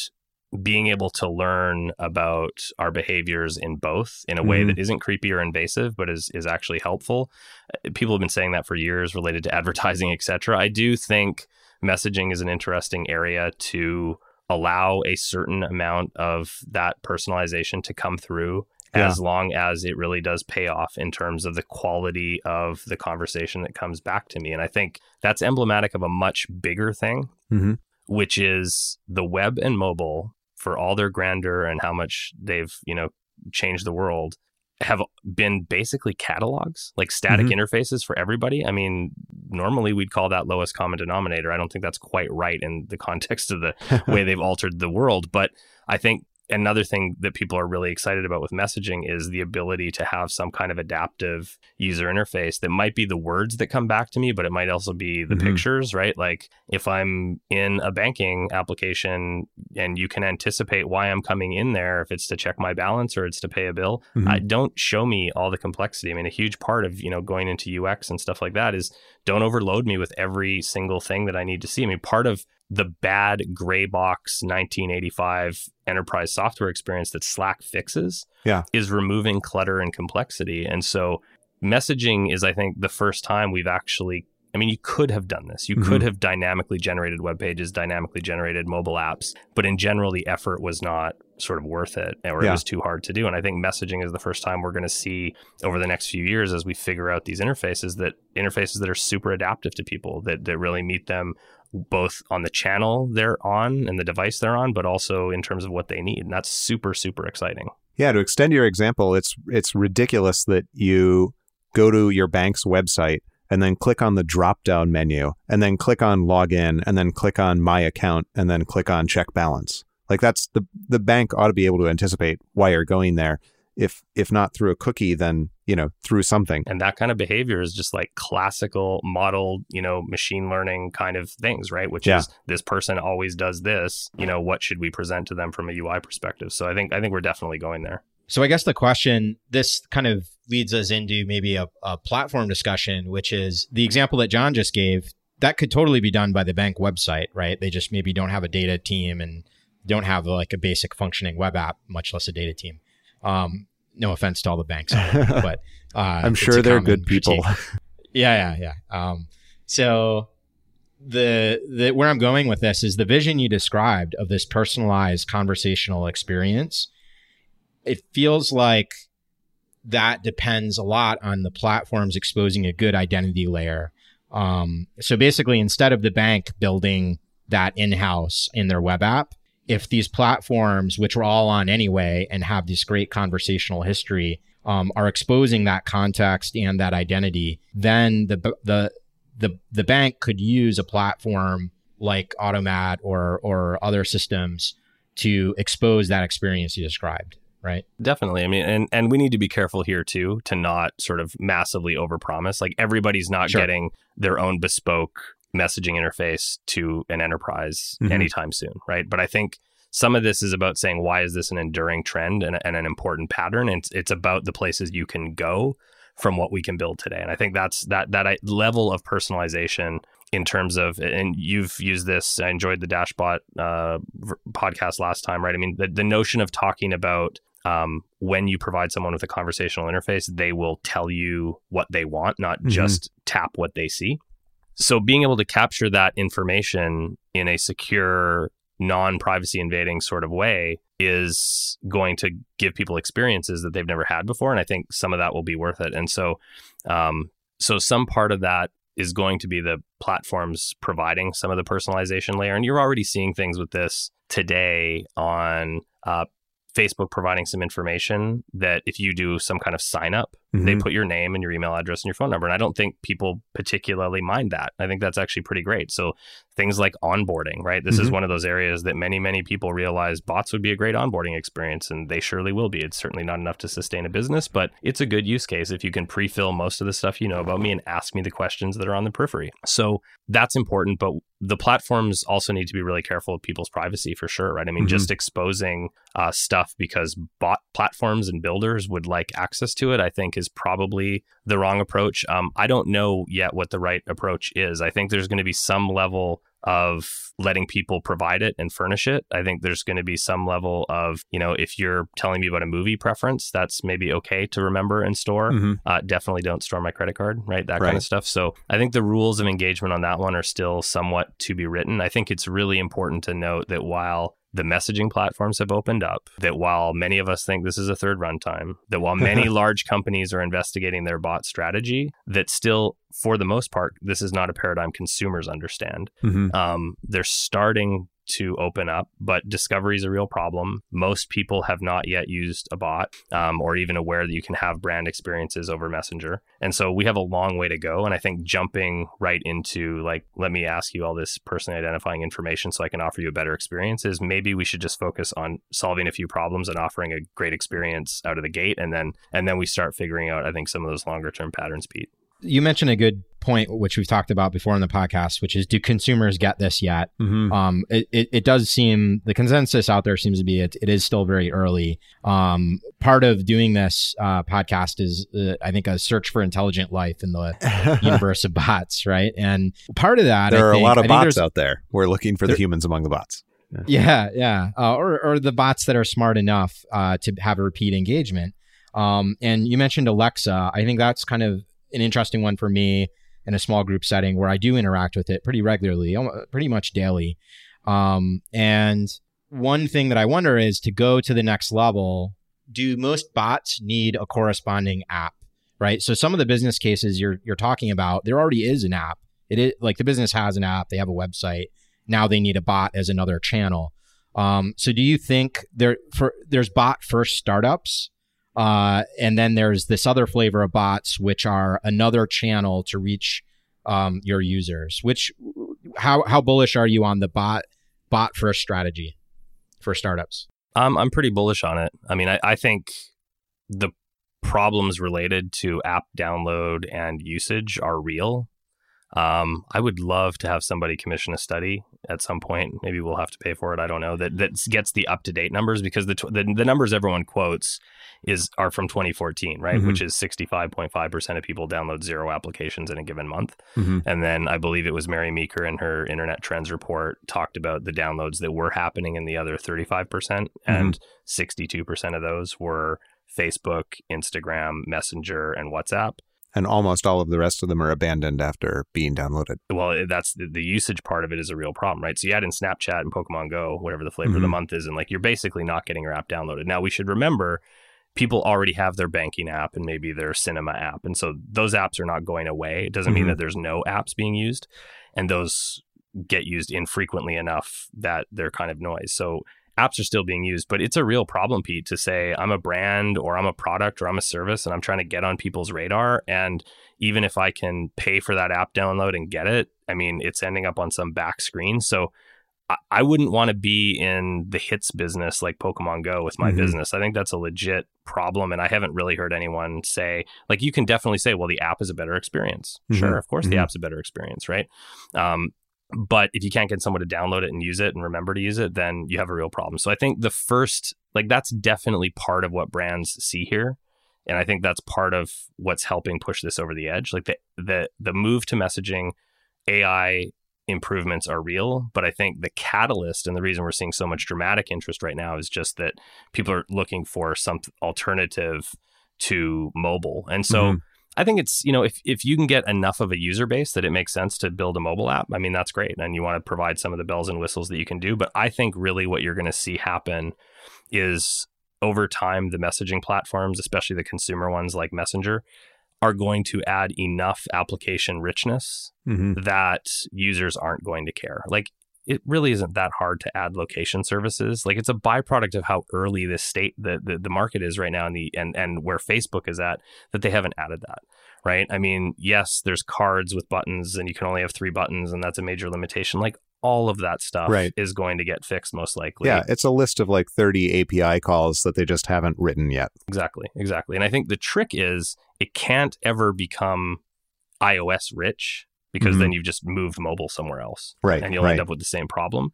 being able to learn about our behaviors in both in a way Mhm. that isn't creepy or invasive, but is is actually helpful. Uh, People have been saying that for years, related to (laughs) advertising, etc. I do think messaging is an interesting area to allow a certain amount of that personalization to come through Yeah. as long as it really does pay off in terms of the quality of the conversation that comes back to me. And I think that's emblematic of a much bigger thing, Mhm. which is the web and mobile for all their grandeur and how much they've, you know, changed the world have been basically catalogs, like static Mhm. interfaces for everybody. I mean, normally we'd call that lowest common denominator. I don't think that's quite right in the (laughs) context of the (laughs) way they've altered the world. But I think another thing that people are really excited about with messaging is the ability to have some kind of adaptive user interface that might be the words that come back to me, but it might also be the Mhm. pictures, right? Like if I'm in a banking application and you can anticipate why I'm coming in there, if it's to check my balance or it's to pay a bill, Mhm. I don't show me all the complexity. I mean, a huge part of, you know, going into UX and stuff like that is don't overload me with every single thing that I need to see. I mean, part of the bad gray box 1985 enterprise software experience that Slack fixes Yeah. is removing clutter and complexity. And so messaging is, I think, the first time we've actually I mean, you could have done this. You could Mhm. have dynamically generated web pages, dynamically generated mobile apps, but in general, the effort was not sort of worth it or Yeah. it was too hard to do. And I think messaging is the first time we're going to see over the next few years as we figure out these interfaces that interfaces that are super adaptive to people, that, that really meet them both on the channel they're on and the device they're on, but also in terms of what they need. And that's super, super exciting. Yeah, to extend your example, it's it's ridiculous that you go to your bank's website and then click on the drop down menu and then click on login and then click on my account and then click on check balance. Like that's the the bank ought to be able to anticipate why you're going there. If if not through a cookie, then you know through something. And that kind of behavior is just like classical model you know, machine learning kind of things, right? Which Yeah. is this person always does this. You know, what should we present to them from a UI perspective? So I think I think we're definitely going there. So I guess the question, this kind of leads us into maybe a, a platform discussion, which is the example that Jon just gave. That could totally be done by the bank website, right? They just maybe don't have a data team and don't have like a basic functioning web app, much less a data team. Um, no offense to all the banks, (laughs) but uh, I'm sure they're good people. critique. (laughs) Yeah, yeah, yeah. Um, so the the where I'm going with this is the vision you described of this personalized conversational experience. It feels like that depends a lot on the platforms exposing a good identity layer. Um, so basically, instead of the bank building that in house in their web app, if these platforms, which we're all on anyway, and have this great conversational history, um, are exposing that context and that identity, then the the the the bank could use a platform like Automat or or other systems to expose that experience you described, right? Definitely. I mean, and and we need to be careful here too to not sort of massively overpromise. Like everybody's not Sure. getting their own bespoke messaging interface to an enterprise Mhm. anytime soon, right? But I think some of this is about saying why is this an enduring trend and, and an important pattern? And it's, it's about the places you can go from what we can build today. And I think that's that that I, level of personalization in terms of and you've used this i enjoyed the dashbot uh, podcast last time right i mean the, the notion of talking about um, when you provide someone with a conversational interface they will tell you what they want not Mhm. just tap what they see so being able to capture that information in a secure non-privacy invading sort of way is going to give people experiences that they've never had before and i think some of that will be worth it. And so um, so some part of that is going to be the platforms providing some of the personalization layer. And you're already seeing things with this today on uh, facebook providing some information that if you do some kind of sign up they Mhm. put your name and your email address and your phone number. And I don't think people particularly mind that. I think that's actually pretty great. So things like onboarding, right? This is Mhm. one of those areas that many, many people realize bots would be a great onboarding experience, and they surely will be. It's certainly not enough to sustain a business, but it's a good use case if you can pre-fill most of the stuff you know about me and ask me the questions that are on the periphery. So that's important, but the platforms also need to be really careful of people's privacy for sure, right? I mean, Mhm. just exposing uh, stuff because bot platforms and builders would like access to it, I think is probably the wrong approach. Um, I don't know yet what the right approach is. I think there's going to be some level of letting people provide it and furnish it. I think there's going to be some level of, you know, if you're telling me about a movie preference, that's maybe okay to remember and store Mhm. uh, definitely don't store my credit card, right? That kind of stuff. So I think the rules of engagement on that one are still somewhat to be written. I think it's really important to note that while the messaging platforms have opened up, that while many of us think this is a third runtime, that while many (laughs) large companies are investigating their bot strategy, that still, for the most part, this is not a paradigm consumers understand Mhm. um, they're starting to open up, but discovery is a real problem. Most people have not yet used a bot um, or even aware that you can have brand experiences over Messenger. And so we have a long way to go. And I think jumping right into like, let me ask you all this personally identifying information so I can offer you a better experience is maybe we should just focus on solving a few problems and offering a great experience out of the gate. And then, and then we start figuring out, I think, some of those longer term patterns, Pete. You mentioned a good point, which we've talked about before in the podcast, which is do consumers get this yet? Mhm. Um, it, it, it does seem the consensus out there seems to be it, it is still very early. Um, part of doing this uh, podcast is, uh, I think, a search for intelligent life in the (laughs) universe of bots, right? And part of that, there I are think- a lot of bots out there. We're looking for the humans among the bots. Yeah, yeah, uh, or or the bots that are smart enough uh, to have a repeat engagement. Um, and you mentioned Alexa. I think that's kind of an interesting one for me in a small group setting where I do interact with it pretty regularly, pretty much daily. Um, and one thing that I wonder is to go to the next level. Do most bots need a corresponding app? Right. So some of the business cases you're you're talking about, there already is an app It is like the business has an app, they have a website. Now they need a bot as another channel. Um, so do you think there for there's bot first startups, uh, and then there's this other flavor of bots, which are another channel to reach um, your users. Which how how bullish are you on the bot bot first strategy for startups? Um, I'm pretty bullish on it. I mean, I, I think the problems related to app download and usage are real. Um, I would love to have somebody commission a study at some point. Maybe we'll have to pay for it. I don't know that that gets the up to date numbers because the, the, the numbers everyone quotes is are from 2014, right? Mm-hmm. Which is 65.5 percent of people download zero applications in a given month. Mm-hmm. And then I believe it was Mary Meeker in her Internet Trends report talked about the downloads that were happening in the other 35 percent, mm-hmm. and 62 percent of those were Facebook, Instagram, Messenger, and WhatsApp and almost all of the rest of them are abandoned after being downloaded. Well, that's the, the usage part of it is a real problem, right? So you add in Snapchat and Pokemon Go, whatever the flavor mm-hmm. of the mm-hmm. month is, and like you're basically not getting your app downloaded. Now we should remember people already have their banking app and maybe their cinema app. And so those apps are not going away. It doesn't mm-hmm. mean that there's no apps being used. And those get used infrequently enough that they're kind of noise. So apps are still being used, but it's a real problem, Pete, to say I'm a brand or I'm a product or I'm a service and I'm trying to get on people's radar. And even if I can pay for that app download and get it, I mean, it's ending up on some back screen. So I, I wouldn't want to be in the hits business like Pokemon Go with my mm-hmm. business. I think that's a legit problem. And I haven't really heard anyone say, like, you can definitely say, well, the app is a better experience. Mm-hmm. Sure, of course, mm-hmm. the app's a better experience, right? Um, but if you can't get someone to download it and use it and remember to use it, then you have a real problem. So I think the first, like, that's definitely part of what brands see here. And I think that's part of what's helping push this over the edge. Like the the the move to messaging, AI improvements are real, but I think the catalyst and the reason we're seeing so much dramatic interest right now is just that people are looking for some alternative to mobile. And so mm-hmm. I think it's, you know, if, if you can get enough of a user base that it makes sense to build a mobile app, I mean, that's great. And you want to provide some of the bells and whistles that you can do. But I think really what you're going to see happen is over time, the messaging platforms, especially the consumer ones like Messenger, are going to add enough application richness mm-hmm. that users aren't going to care. Like it really isn't that hard to add location services. Like it's a byproduct of how early this state the, the, the market is right now and the and and where Facebook is at that they haven't added that. Right. I mean, yes, there's cards with buttons and you can only have three buttons and that's a major limitation. Like all of that stuff right. is going to get fixed most likely. Yeah, it's a list of like 30 API calls that they just haven't written yet. Exactly, exactly. And I think the trick is it can't ever become iOS rich because mm-hmm. then you've just moved mobile somewhere else. Right. And you'll right. end up with the same problem.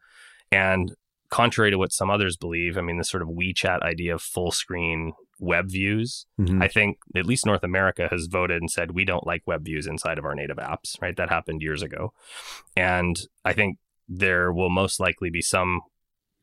And contrary to what some others believe, I mean, this sort of WeChat idea of full screen web views, mm-hmm. I think at least North America has voted and said we don't like web views inside of our native apps, right? That happened years ago. And I think there will most likely be some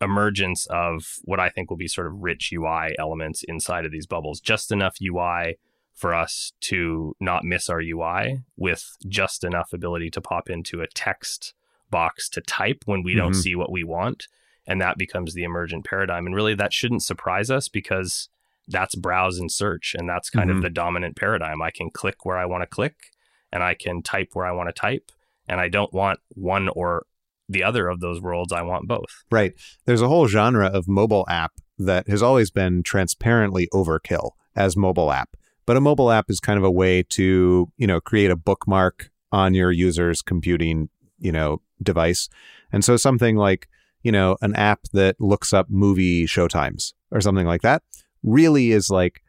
emergence of what I think will be sort of rich UI elements inside of these bubbles, just enough UI for us to not miss our UI with just enough ability to pop into a text box to type when we mm-hmm. don't see what we want. And that becomes the emergent paradigm. And really, that shouldn't surprise us because that's browse and search. And that's kind mm-hmm. of the dominant paradigm. I can click where I want to click and I can type where I want to type. And I don't want one or the other of those worlds. I want both. Right. There's a whole genre of mobile app that has always been transparently overkill as mobile app. But a mobile app is kind of a way to, you know, create a bookmark on your user's computing, you know, device. And so something like, you know, an app that looks up movie showtimes or something like that really is like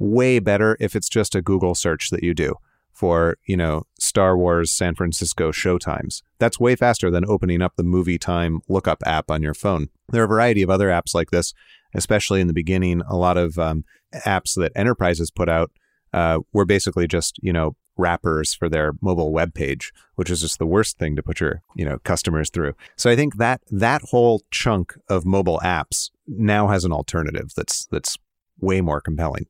way better if it's just a Google search that you do for, you know, Star Wars San Francisco showtimes. That's way faster than opening up the movie time lookup app on your phone. There are a variety of other apps like this, especially in the beginning. A lot of um, apps that enterprises put out uh, were basically just you know wrappers for their mobile web page, which is just the worst thing to put your you know customers through. So I think that that whole chunk of mobile apps now has an alternative that's that's way more compelling.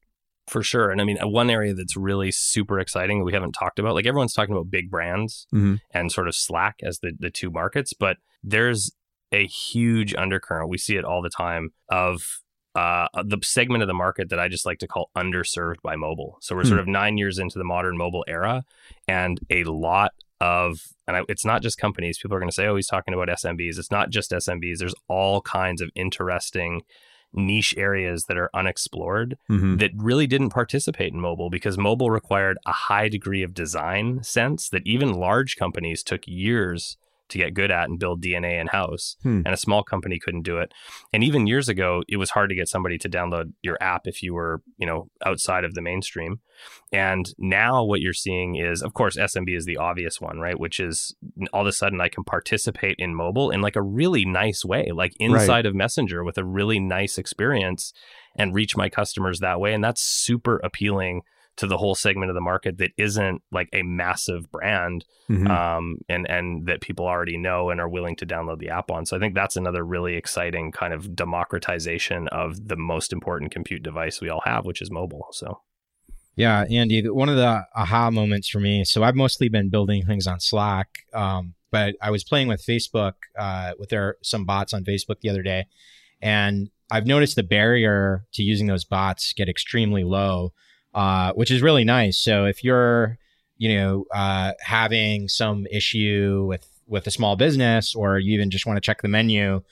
For sure. And I mean, one area that's really super exciting that we haven't talked about, like everyone's talking about big brands mm-hmm. and sort of Slack as the, the two markets, but there's a huge undercurrent. We see it all the time of uh, the segment of the market that I just like to call underserved by mobile. So we're hmm. sort of nine years into the modern mobile era, and a lot of, and I, it's not just companies. People are going to say, oh, he's talking about SMBs. It's not just SMBs. There's all kinds of interesting niche areas that are unexplored Mhm. that really didn't participate in mobile because mobile required a high degree of design sense that even large companies took years to get good at and build DNA in house. Hmm. And a small company couldn't do it. And even years ago, it was hard to get somebody to download your app if you were, you know, outside of the mainstream. And now what you're seeing is, of course, SMB is the obvious one, right? Which is all of a sudden I can participate in mobile in like a really nice way, like inside of Messenger with a really nice experience and reach my customers that way. And that's super appealing to the whole segment of the market that isn't like a massive brand Mhm. um, and and that people already know and are willing to download the app on. So I think that's another really exciting kind of democratization of the most important compute device we all have, which is mobile. So Yeah, Andy, one of the aha moments for me. So I've mostly been building things on Slack, um, but I was playing with Facebook uh, with their some bots on Facebook the other day, and I've noticed the barrier to using those bots get extremely low, uh, which is really nice. So if you're, you know, uh, having some issue with with a small business, or you even just want to check the menu,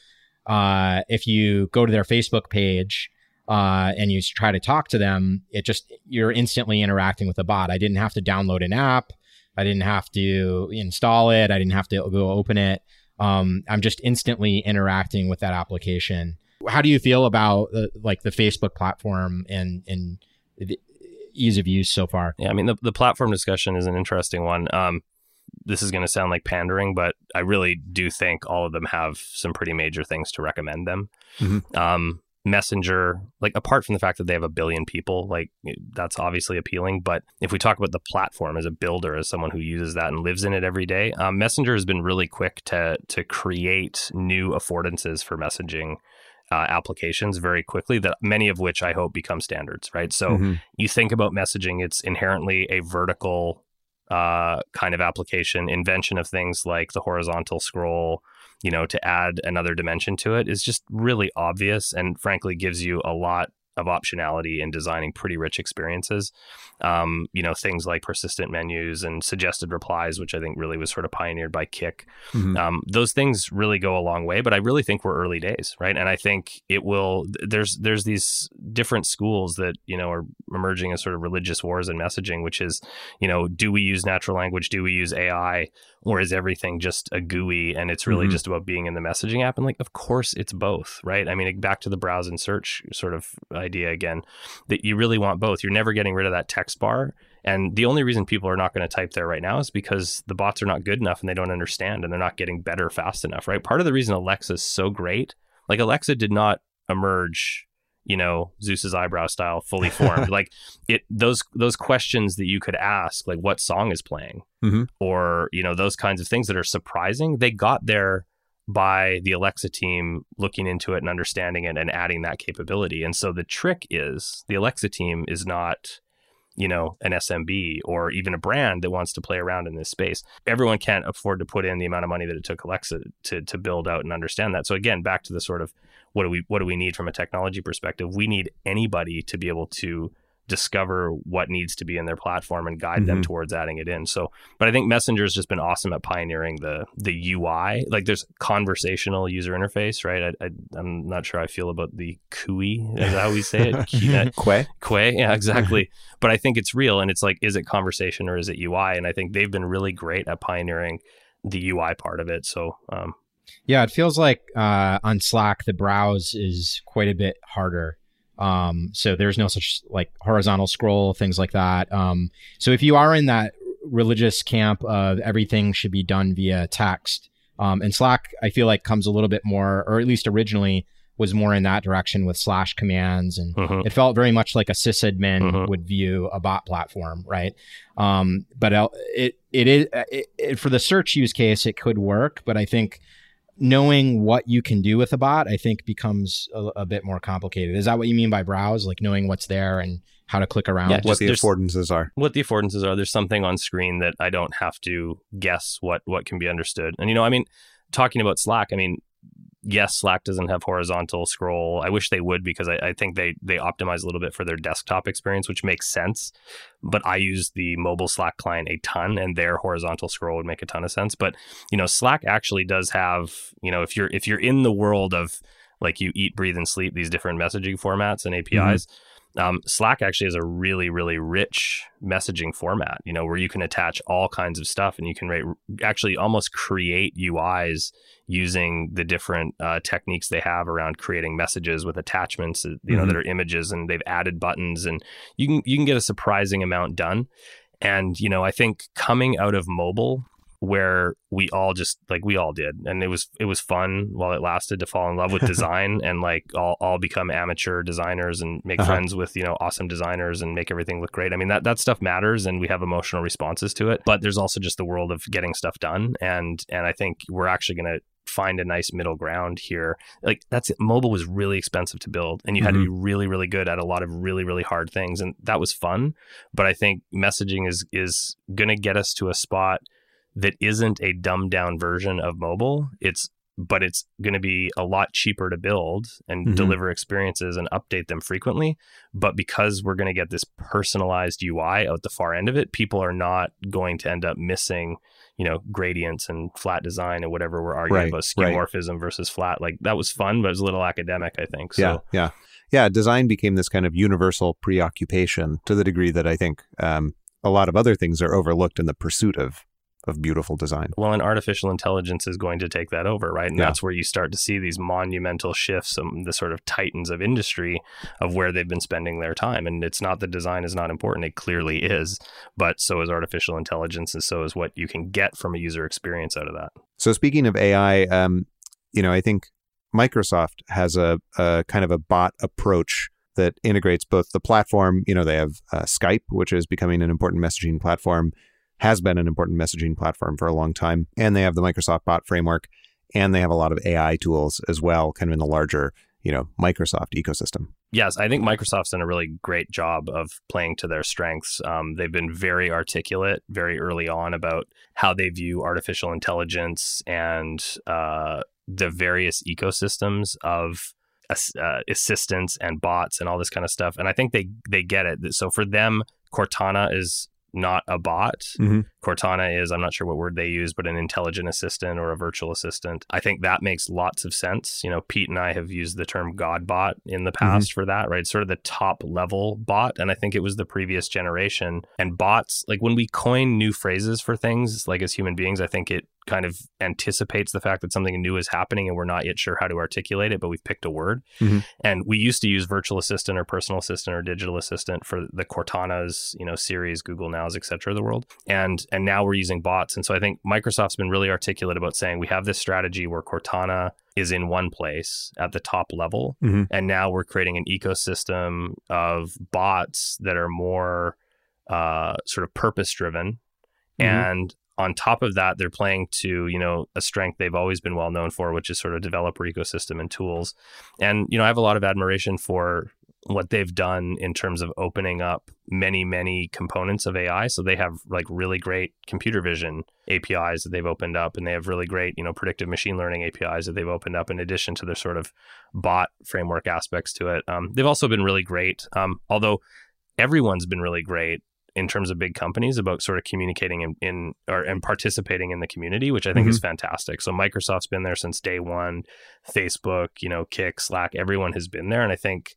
uh, if you go to their Facebook page uh, and you try to talk to them, it just you're instantly interacting with a bot. I didn't have to download an app. I didn't have to install it. I didn't have to go open it. Um, I'm just instantly interacting with that application. How do you feel about uh, like the Facebook platform and and the ease of use so far? yeah, I mean the the platform discussion is an interesting one. Um, this is going to sound like pandering, but I really do think all of them have some pretty major things to recommend them. Mhm. Um, Messenger, like apart from the fact that they have a billion people, like that's obviously appealing. But if we talk about the platform as a builder, as someone who uses that and lives in it every day, um, Messenger has been really quick to to create new affordances for messaging uh, applications very quickly. That many of which I hope become standards. Right, so Mhm. you think about messaging, it's inherently a vertical uh, kind of application. Invention of things like the horizontal scroll, you know, to add another dimension to it is just really obvious and frankly gives you a lot of optionality in designing pretty rich experiences. Um, you know, things like persistent menus and suggested replies, which I think really was sort of pioneered by Kik. Mhm. Um, those things really go a long way, but I really think we're early days, right? And I think it will. There's there's these different schools that you know are emerging as sort of religious wars in messaging, which is, you know, do we use natural language? Do we use AI? Or is everything just a GUI and it's really Mhm. just about being in the messaging app? And like, of course, it's both, right? I mean, back to the browse and search sort of idea again, that you really want both. You're never getting rid of that text bar. And the only reason people are not going to type there right now is because the bots are not good enough and they don't understand and they're not getting better fast enough, right? Part of the reason Alexa is so great, like Alexa did not emerge, you know, Zeus's eyebrow style, fully (laughs) formed. like it, those those questions that you could ask, like what song is playing, Mhm. or you know, those kinds of things that are surprising. They got there by the Alexa team looking into it and understanding it and adding that capability. And so the trick is the Alexa team is not you know, an SMB or even a brand that wants to play around in this space. Everyone can't afford to put in the amount of money that it took Alexa to to build out and understand that. So again, back to the sort of what do we what do we need from a technology perspective? We need anybody to be able to discover what needs to be in their platform and guide them Mhm. towards adding it in. So, but I think Messenger has just been awesome at pioneering the the UI. Like there's conversational user interface, right? I, I, I'm not sure I feel about the CUI, is that how we say it? Quay? (laughs) Quay, yeah, exactly. but I think it's real, and it's like, is it conversation or is it UI? And I think they've been really great at pioneering the UI part of it. So, um, Yeah, it feels like uh, on Slack the browse is quite a bit harder. Um, so there's no such like horizontal scroll, things like that. Um, so if you are in that religious camp of everything should be done via text, um, and Slack, I feel like comes a little bit more, or at least originally was more in that direction with slash commands, and mhm. it felt very much like a sysadmin Mhm. would view a bot platform, right? Um, but it it is it, it, for the search use case, it could work, but I think knowing what you can do with a bot, I think becomes a, a bit more complicated. Is that what you mean by browse? Like knowing what's there and how to click around? Yeah, What the affordances are. what the affordances are. There's something on screen that I don't have to guess what what can be understood. And you know, I mean, talking about Slack, I mean, yes, Slack doesn't have horizontal scroll. I wish they would because I, I, think they they optimize a little bit for their desktop experience, which makes sense. But I use the mobile Slack client a ton, and their horizontal scroll would make a ton of sense. But you know, Slack actually does have you know if you're if you're in the world of like you eat, breathe, and sleep these different messaging formats and APIs. Mm-hmm um, Slack actually has a really, really rich messaging format, you know, where you can attach all kinds of stuff and you can write, actually almost create UIs using the different uh, techniques they have around creating messages with attachments, uh, you mm-hmm. know, that mm-hmm. are images and they've added buttons and you can, you can get a surprising amount done. And, you know, I think coming out of mobile, where we all just like we all did and it was it was fun while it lasted to fall in love with (laughs) design and like all, all become amateur designers and make uh-huh. friends with you know awesome designers and make everything look great i mean that that stuff matters and we have emotional responses to it but there's also just the world of getting stuff done and and i think we're actually going to find a nice middle ground here. Like that's it. Mobile was really expensive to build and you had mm-hmm. to be really, really good at a lot of really, really hard things. And that was fun. But I think messaging is is gonna get us to a spot that isn't a dumbed down version of mobile. It's but it's going to be a lot cheaper to build and mm-hmm. deliver experiences and update them frequently. But because we're going to get this personalized UI out the far end of it, people are not going to end up missing, you know, gradients and flat design and whatever we're arguing right, about skeuomorphism right. versus flat. Like that was fun, but it was a little academic, I think. So, yeah, yeah, yeah. Design became this kind of universal preoccupation to the degree that I think um, a lot of other things are overlooked in the pursuit of of beautiful design. Well, and artificial intelligence is going to take that over, right? And yeah. that's where you start to see these monumental shifts, um, the sort of titans of industry of where they've been spending their time. And it's not that design is not important; it clearly is, but so is artificial intelligence, and so is what you can get from a user experience out of that. So, speaking of AI, um, you know, I think Microsoft has a, a kind of a bot approach that integrates both the platform. You know, they have uh, Skype, which is becoming an important messaging platform has been an important messaging platform for a long time. And they have the Microsoft bot framework and they have a lot of AI tools as well, kind of in the larger, you know, Microsoft ecosystem. Yes, I think Microsoft's done a really great job of playing to their strengths. Um, they've been very articulate very early on about how they view artificial intelligence and uh, the various ecosystems of uh, and bots and all this kind of stuff. And I think they they get it. So for them, Cortana is not a bot. Mm-hmm. Cortana is, I'm not sure what word they use, but an intelligent assistant or a virtual assistant. I think that makes lots of sense. You know, Pete and I have used the term God bot in the past mm-hmm. for that, right? Sort of the top level bot. And I think it was the previous generation. And bots, like when we coin new phrases for things, like as human beings, I think it kind of anticipates the fact that something new is happening and we're not yet sure how to articulate it, but we've picked a word. Mm-hmm. And we used to use virtual assistant or personal assistant or digital assistant for the Cortanas, you know, Siris, Google Nows, et cetera, of the world. And and now we're using bots. And so I think Microsoft's been really articulate about saying we have this strategy where Cortana is in one place at the top level. Mm-hmm. And now we're creating an ecosystem of bots that are more uh, sort of purpose driven. Mm-hmm. And on top of that, they're playing to, you know, a strength they've always been well known for, which is sort of developer ecosystem and tools. And, you know, I have a lot of admiration for what they've done in terms of opening up many, many components of AI. So they have like really great computer vision APIs that they've opened up, and they have really great, you know, predictive machine learning APIs that they've opened up in addition to their sort of bot framework aspects to it. Um, they've also been really great, um, although everyone's been really great in terms of big companies about sort of communicating in, in or and participating in the community, which I think mm-hmm. is fantastic. So Microsoft's been there since day one, Facebook, you know, Kik, Slack, everyone has been there, and I think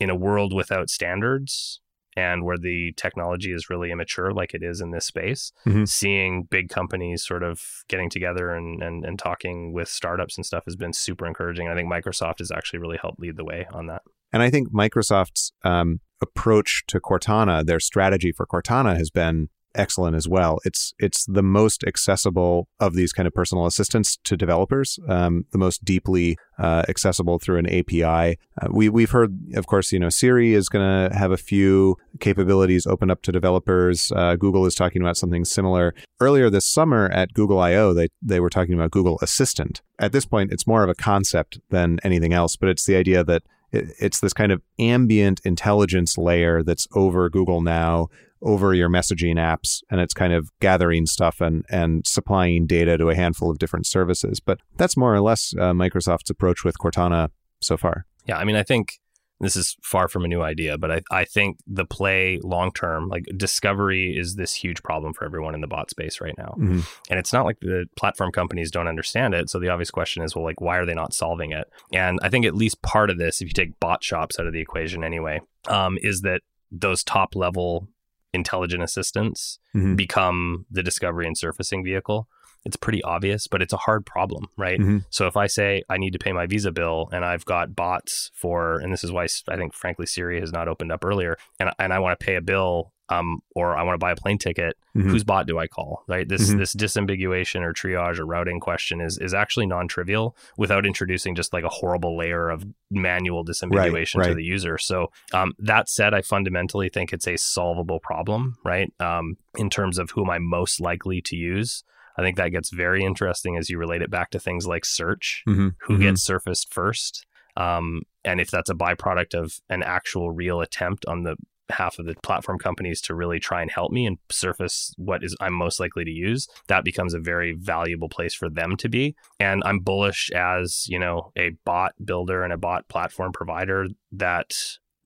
in a world without standards and where the technology is really immature like it is in this space mm-hmm. seeing big companies sort of getting together and, and and talking with startups and stuff has been super encouraging i think microsoft has actually really helped lead the way on that and i think microsoft's um, approach to Cortana, their strategy for Cortana has been excellent as well. It's it's the most accessible of these kind of personal assistants to developers, um, the most deeply uh, accessible through an API. Uh, we we've heard, of course, you know, Siri is going to have a few capabilities open up to developers. Uh, Google is talking about something similar. Earlier this summer at Google I/O, they they were talking about Google Assistant. At this point, it's more of a concept than anything else, but it's the idea that it's this kind of ambient intelligence layer that's over Google Now, over your messaging apps and it's kind of gathering stuff and, and supplying data to a handful of different services. But that's more or less uh, Microsoft's approach with Cortana so far. Yeah, I mean, I think this is far from a new idea, but I, I think the play long term, like discovery is this huge problem for everyone in the bot space right now. Mm-hmm. And it's not like the platform companies don't understand it. So the obvious question is, well, like, why are they not solving it? And I think at least part of this, if you take bot shops out of the equation anyway, um, is that those top level intelligent assistants mm-hmm. become the discovery and surfacing vehicle it's pretty obvious, but it's a hard problem, right? Mm-hmm. So if I say I need to pay my Visa bill and I've got bots for, and this is why I think frankly Siri has not opened up earlier, and and I want to pay a bill, um, or I want to buy a plane ticket, mm-hmm. whose bot do I call? Right? This mm-hmm. this disambiguation or triage or routing question is is actually non-trivial without introducing just like a horrible layer of manual disambiguation right, right. to the user. So um, that said, I fundamentally think it's a solvable problem, right? Um, in terms of who am I most likely to use. I think that gets very interesting as you relate it back to things like search, mm-hmm. who mm-hmm. gets surfaced first. Um, and if that's a byproduct of an actual real attempt on the half of the platform companies to really try and help me and surface what is I'm most likely to use, that becomes a very valuable place for them to be. And I'm bullish as, you know, a bot builder and a bot platform provider that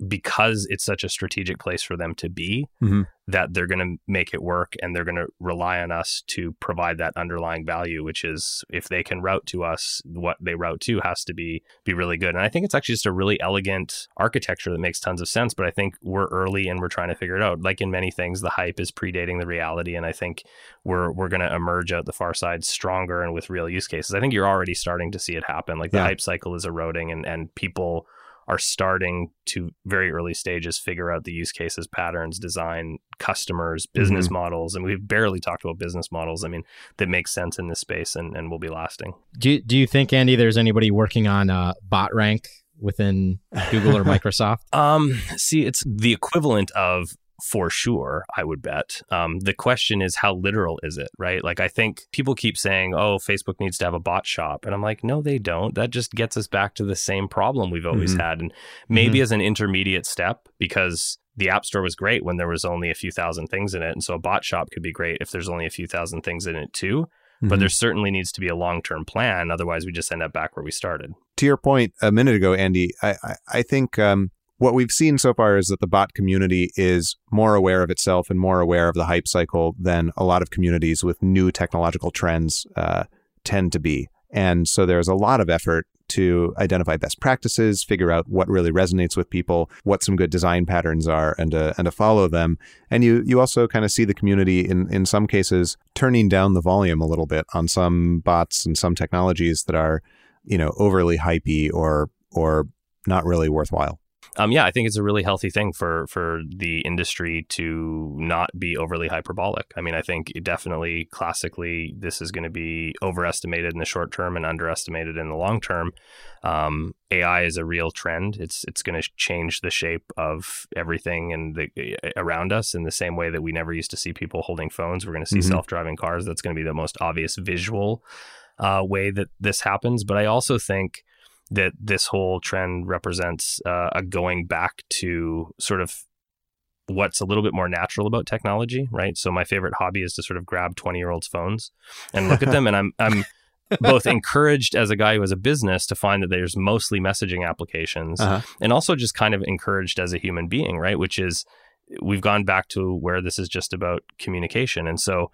because it's such a strategic place for them to be mm-hmm. that they're going to make it work and they're going to rely on us to provide that underlying value which is if they can route to us what they route to has to be be really good and i think it's actually just a really elegant architecture that makes tons of sense but i think we're early and we're trying to figure it out like in many things the hype is predating the reality and i think we're we're going to emerge out the far side stronger and with real use cases i think you're already starting to see it happen like the yeah. hype cycle is eroding and and people are starting to very early stages figure out the use cases, patterns, design, customers, business mm-hmm. models, and we've barely talked about business models. I mean, that make sense in this space and, and will be lasting. Do you, do you think Andy, there's anybody working on a bot rank within Google or (laughs) Microsoft? Um, see, it's the equivalent of for sure, I would bet. Um, the question is, how literal is it, right? Like, I think people keep saying, oh, Facebook needs to have a bot shop. And I'm like, no, they don't. That just gets us back to the same problem we've always mm-hmm. had. And maybe mm-hmm. as an intermediate step, because the App Store was great when there was only a few thousand things in it. And so a bot shop could be great if there's only a few thousand things in it too. Mm-hmm. But there certainly needs to be a long term plan. Otherwise, we just end up back where we started. To your point a minute ago, Andy, I, I, I think um, what we've seen so far is that the bot community is more aware of itself and more aware of the hype cycle than a lot of communities with new technological trends uh, tend to be. And so there's a lot of effort to identify best practices, figure out what really resonates with people, what some good design patterns are, and to, and to follow them. And you you also kind of see the community in in some cases turning down the volume a little bit on some bots and some technologies that are you know overly hypey or or not really worthwhile um, yeah, I think it's a really healthy thing for for the industry to not be overly hyperbolic. I mean, I think definitely classically this is going to be overestimated in the short term and underestimated in the long term. Um, AI is a real trend. It's it's going to change the shape of everything and the, around us in the same way that we never used to see people holding phones. We're going to see mm-hmm. self driving cars. That's going to be the most obvious visual uh, way that this happens. But I also think that this whole trend represents uh, a going back to sort of what's a little bit more natural about technology, right? So my favorite hobby is to sort of grab 20 year olds phones and look at them and I'm I'm (laughs) both encouraged as a guy who has a business to find that there's mostly messaging applications uh-huh. and also just kind of encouraged as a human being, right? Which is we've gone back to where this is just about communication. And so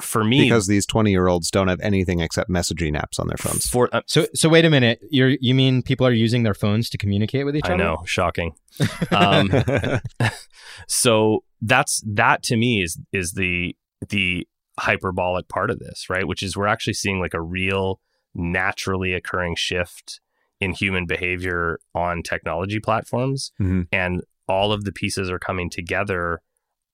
for me because these 20 year olds don't have anything except messaging apps on their phones. For uh, so so wait a minute. You're you mean people are using their phones to communicate with each I other? i know. Shocking. (laughs) Um, (laughs) so that's that to me is is the the hyperbolic part of this right? Which is we're actually seeing like a real naturally occurring shift in human behavior on technology platforms. Mm-hmm. and all of the pieces are coming together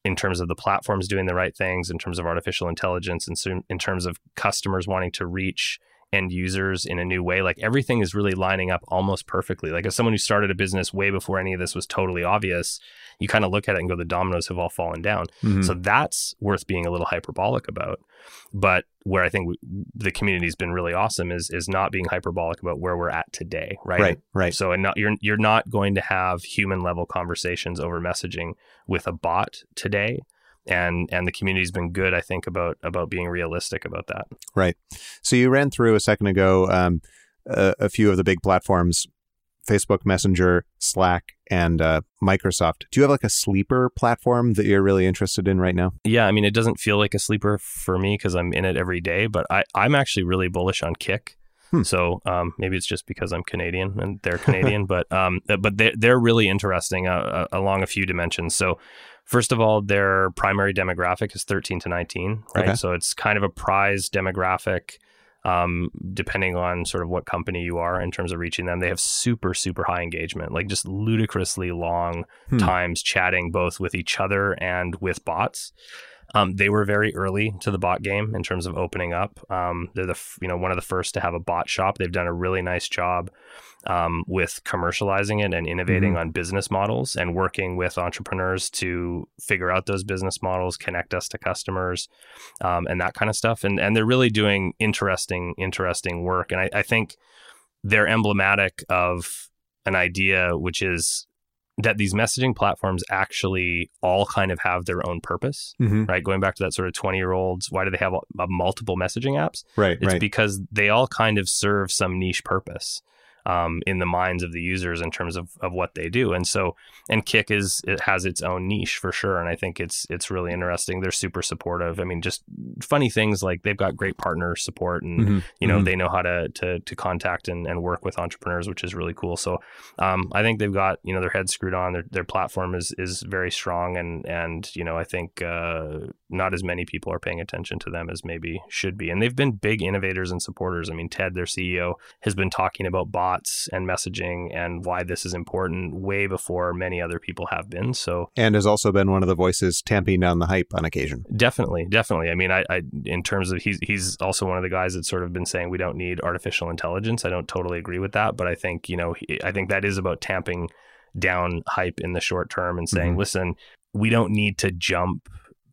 in terms of the platforms doing the right things, in terms of artificial intelligence, and in terms of customers wanting to reach end users in a new way. Like everything is really lining up almost perfectly. Like as someone who started a business way before any of this was totally obvious, you kind of look at it and go, the dominoes have all fallen down. Mm-hmm. So that's worth being a little hyperbolic about. But where I think we, the community's been really awesome is is not being hyperbolic about where we're at today, right? right, right. So and not, you're you're not going to have human level conversations over messaging with a bot today. And and the community's been good, I think, about about being realistic about that. Right. So you ran through a second ago um, a, a few of the big platforms Facebook Messenger, Slack, and uh, Microsoft. Do you have like a sleeper platform that you're really interested in right now? Yeah, I mean, it doesn't feel like a sleeper for me because I'm in it every day, but I, I'm actually really bullish on Kik. Hmm. So um, maybe it's just because I'm Canadian and they're Canadian, (laughs) but um, but they're, they're really interesting uh, uh, along a few dimensions. So first of all, their primary demographic is 13 to 19, right? Okay. So it's kind of a prize demographic um, depending on sort of what company you are in terms of reaching them. They have super, super high engagement, like just ludicrously long Hmm. times chatting both with each other and with bots. Um, they were very early to the bot game in terms of opening up. Um, they're the you know one of the first to have a bot shop. They've done a really nice job um, with commercializing it and innovating on business models and working with entrepreneurs to figure out those business models, connect us to customers, um, and that kind of stuff. And and they're really doing interesting interesting work. And I, I think they're emblematic of an idea which is that these messaging platforms actually all kind of have their own purpose Mm-hmm. right going back to that sort of 20 year olds why do they have a, a multiple messaging apps Right, it's right. because they all kind of serve some niche purpose um, in the minds of the users in terms of, of what they do. And so and Kik is it has its own niche for sure. And i think it's it's really interesting. They're super supportive. I mean just funny things like they've got great partner support and Mhm, you know mhm. they know how to to to contact and, and work with entrepreneurs which is really cool. So um, i think they've got you know their heads screwed on. Their, their platform is is very strong and and you know i think uh, not as many people are paying attention to them as maybe should be. And they've been big innovators and supporters. I mean ted their ceo has been talking about bots and messaging and why this is important way before many other people have been so and has also been one of the voices tamping down the hype on occasion. Definitely, definitely. I mean, I, I in terms of he's he's also one of the guys that's sort of been saying we don't need artificial intelligence. I don't totally agree with that, but I think you know he, I think that is about tamping down hype in the short term and saying, Mhm. listen, we don't need to jump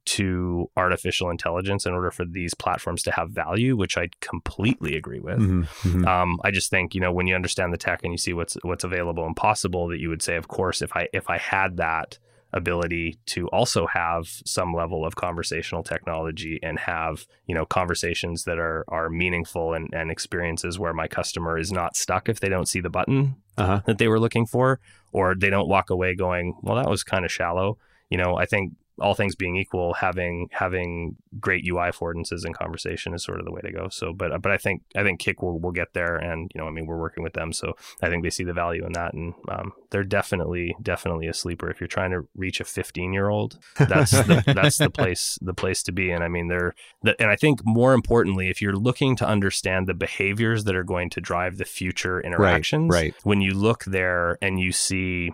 to artificial intelligence in order for these platforms to have value, which I completely agree with. Mhm, mhm. Um, I just think you know when you understand the tech and you see what's what's available and possible, that you would say, of course, if I if I had that ability to also have some level of conversational technology and have you know conversations that are are meaningful and, and experiences where my customer is not stuck if they don't see the button Uh-huh. that they were looking for or they don't walk away going well that was kind of shallow you know i think all things being equal having having great ui affordances in conversation is sort of the way to go. So but but i think i think Kik will, will get there and you know i mean we're working with them so i think they see the value in that. And um, they're definitely definitely a sleeper. If you're trying to reach a 15 year old that's the, (laughs) that's the place the place to be. And i mean they're the, and i think more importantly if you're looking to understand the behaviors that are going to drive the future interactions right. when you look there and you see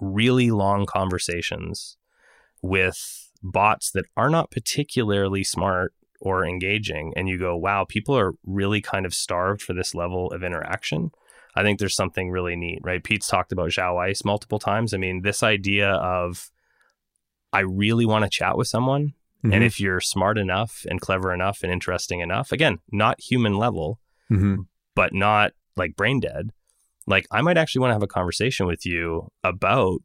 really long conversations with bots that are not particularly smart or engaging and you go wow people are really kind of starved for this level of interaction. I think there's something really neat right? Pete's talked about XiaoIce multiple times. I mean this idea of i really want to chat with someone Mhm, and if you're smart enough and clever enough and interesting enough again not human level mhm. but not like brain dead, like I might actually want to have a conversation with you about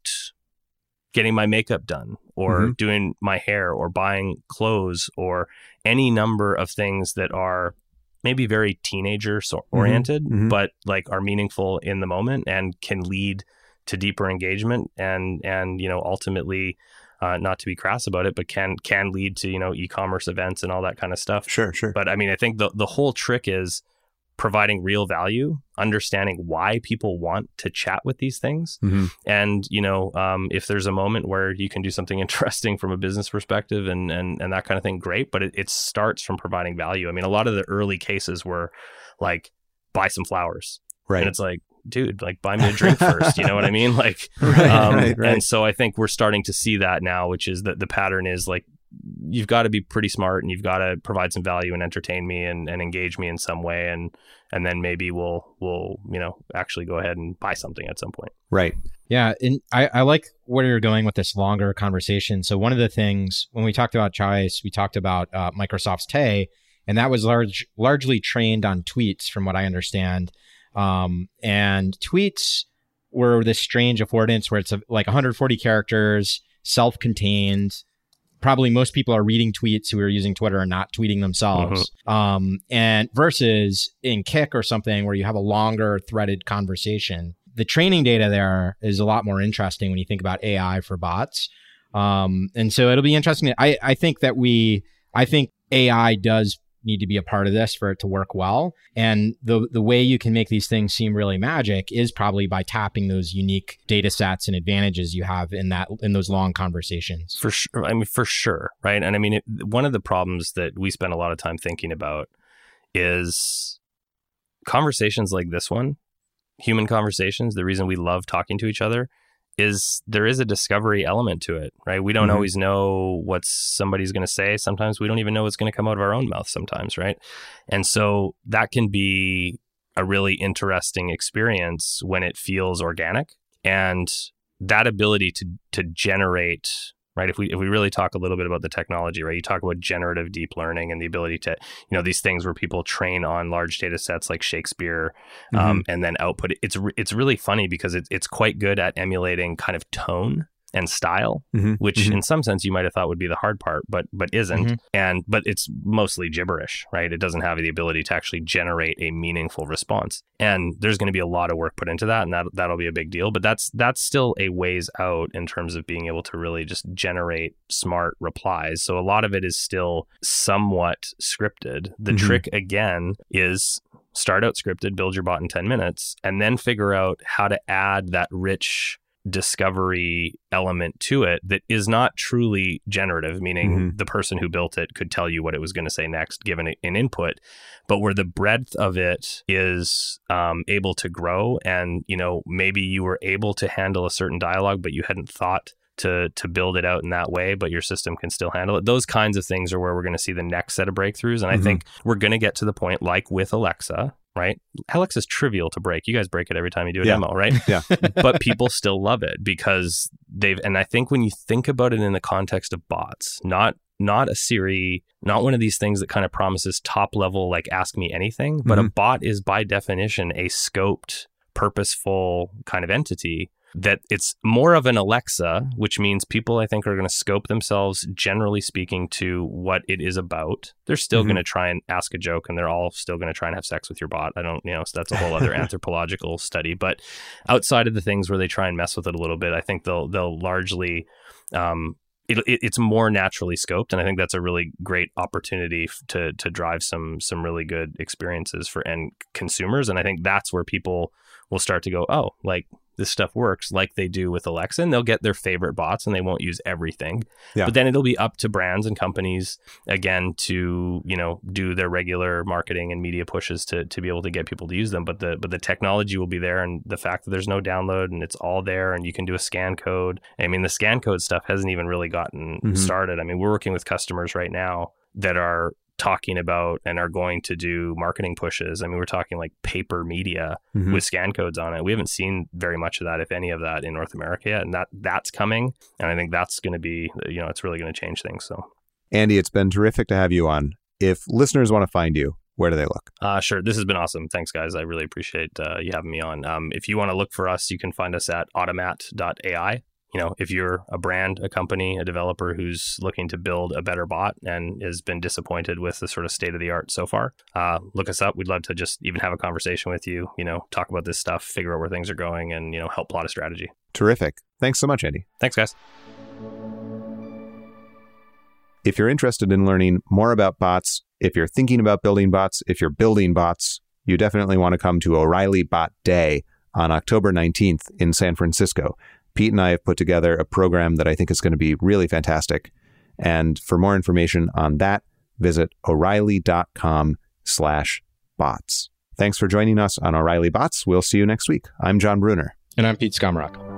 getting my makeup done or Mhm. doing my hair or buying clothes or any number of things that are maybe very teenager so- oriented, mhm. but like are meaningful in the moment and can lead to deeper engagement and and you know ultimately uh, not to be crass about it, but can can lead to you know e-commerce events and all that kind of stuff. Sure, sure. But I mean, I think the the whole trick is providing real value, understanding why people want to chat with these things, Mhm. and you know, um, if there's a moment where you can do something (laughs) interesting from a business perspective and and and that kind of thing, great. But it, it starts from providing value. I mean, a lot of the early cases were like buy some flowers, Right. and it's like, dude, like buy me a drink first. You know what I mean? (laughs) Like right, um, right, right. And so I think we're starting to see that now, which is that the pattern is like you've got to be pretty smart and you've got to provide some value and entertain me and, and engage me in some way and and then maybe we'll we'll you know actually go ahead and buy something at some point. Right. Yeah and i, I like where you're going with this longer conversation. So one of the things when we talked about choice we talked about uh, microsoft's tay and that was large largely trained on tweets from what i understand. Um, and tweets were this strange affordance where it's like 140 characters self-contained probably most people are reading tweets who are using Twitter and not tweeting themselves. Mm-hmm. Um, and versus in Kik or something where you have a longer threaded conversation. The training data there is a lot more interesting when you think about AI for bots. Um, and so it'll be interesting. I, I think that we, I think AI does need to be a part of this for it to work well. And the the way you can make these things seem really magic is probably by tapping those unique data sets and advantages you have in that in those long conversations. For sure. I mean, for sure, right? And I mean, it, one of the problems that we spend a lot of time thinking about is conversations like this one, human conversations. The reason we love talking to each other is there is a discovery element to it, right? We don't mm-hmm. always know what somebody's going to say. Sometimes we don't even know what's going to come out of our own mouth sometimes, right? And so that can be a really interesting experience when it feels organic and that ability to to generate right? If we if we really talk a little bit about the technology right? You talk about generative deep learning and the ability to you know these things where people train on large data sets like shakespeare um, mm-hmm. um, and then output. It's it's really funny because it, it's quite good at emulating kind of tone and style, mm-hmm. which mm-hmm. in some sense you might have thought would be the hard part, but but isn't. Mm-hmm. And but it's mostly gibberish, right? It doesn't have the ability to actually generate a meaningful response. And there's going to be a lot of work put into that, and that that'll be a big deal. But that's that's still a ways out in terms of being able to really just generate smart replies. So a lot of it is still somewhat scripted. The mm-hmm. trick again is start out scripted, build your bot in 10 minutes, and then figure out how to add that rich discovery element to it that is not truly generative, meaning mm-hmm. the person who built it could tell you what it was going to say next given an input, but where the breadth of it is um, able to grow. And, you know, maybe you were able to handle a certain dialogue, but you hadn't thought to to build it out in that way, but your system can still handle it. Those kinds of things are where we're going to see the next set of breakthroughs. And mm-hmm. I think we're going to get to the point, like with Alexa, right? Alexa is trivial to break. You guys break it every time you do a yeah. demo, right? Yeah. (laughs) but people still love it because they've and I think when you think about it in the context of bots, not not a Siri, not one of these things that kind of promises top level like ask me anything, but mm-hmm. a bot is by definition a scoped, purposeful kind of entity that it's more of an Alexa, which means people I think are going to scope themselves, generally speaking, to what it is about. They're still mm-hmm. going to try and ask a joke, and they're all still going to try and have sex with your bot. I don't, you know, so that's a whole other (laughs) anthropological study. But outside of the things where they try and mess with it a little bit, I think they'll they'll largely um, it, it, it's more naturally scoped, and I think that's a really great opportunity to to drive some some really good experiences for end consumers. And I think that's where people will start to go, oh, like this stuff works like they do with Alexa and they'll get their favorite bots and they won't use everything. Yeah. But then it'll be up to brands and companies again to, you know, do their regular marketing and media pushes to to be able to get people to use them. But the but the technology will be there and the fact that there's no download and it's all there and you can do a scan code. I mean the scan code stuff hasn't even really gotten mm-hmm. started. I mean, we're working with customers right now that are talking about and are going to do marketing pushes. I mean, we're talking like paper media mm-hmm. with scan codes on it. We haven't seen very much of that, if any of that, in North America yet, and that that's coming. And I think that's going to be, you know, it's really going to change things. So, Andy, it's been terrific to have you on. If listeners want to find you, where do they look? Uh, sure. This has been awesome. Thanks, guys. I really appreciate uh, you having me on. Um, if you want to look for us, you can find us at automat.ai you know, if you're a brand, a company, a developer who's looking to build a better bot and has been disappointed with the sort of state of the art so far, uh, look us up. We'd love to just even have a conversation with you, you know, talk about this stuff, figure out where things are going, and, you know, help plot a strategy. Terrific. Thanks so much, Andy. Thanks, guys. If you're interested in learning more about bots, if you're thinking about building bots, if you're building bots, you definitely want to come to O'Reilly Bot Day on October 19th in San Francisco. Pete and I have put together a program that I think is going to be really fantastic. And for more information on that, visit o'reilly.com slash bots. Thanks for joining us on O'Reilly Bots. We'll see you next week. I'm Jon Bruner. And I'm Pete Skomoroch.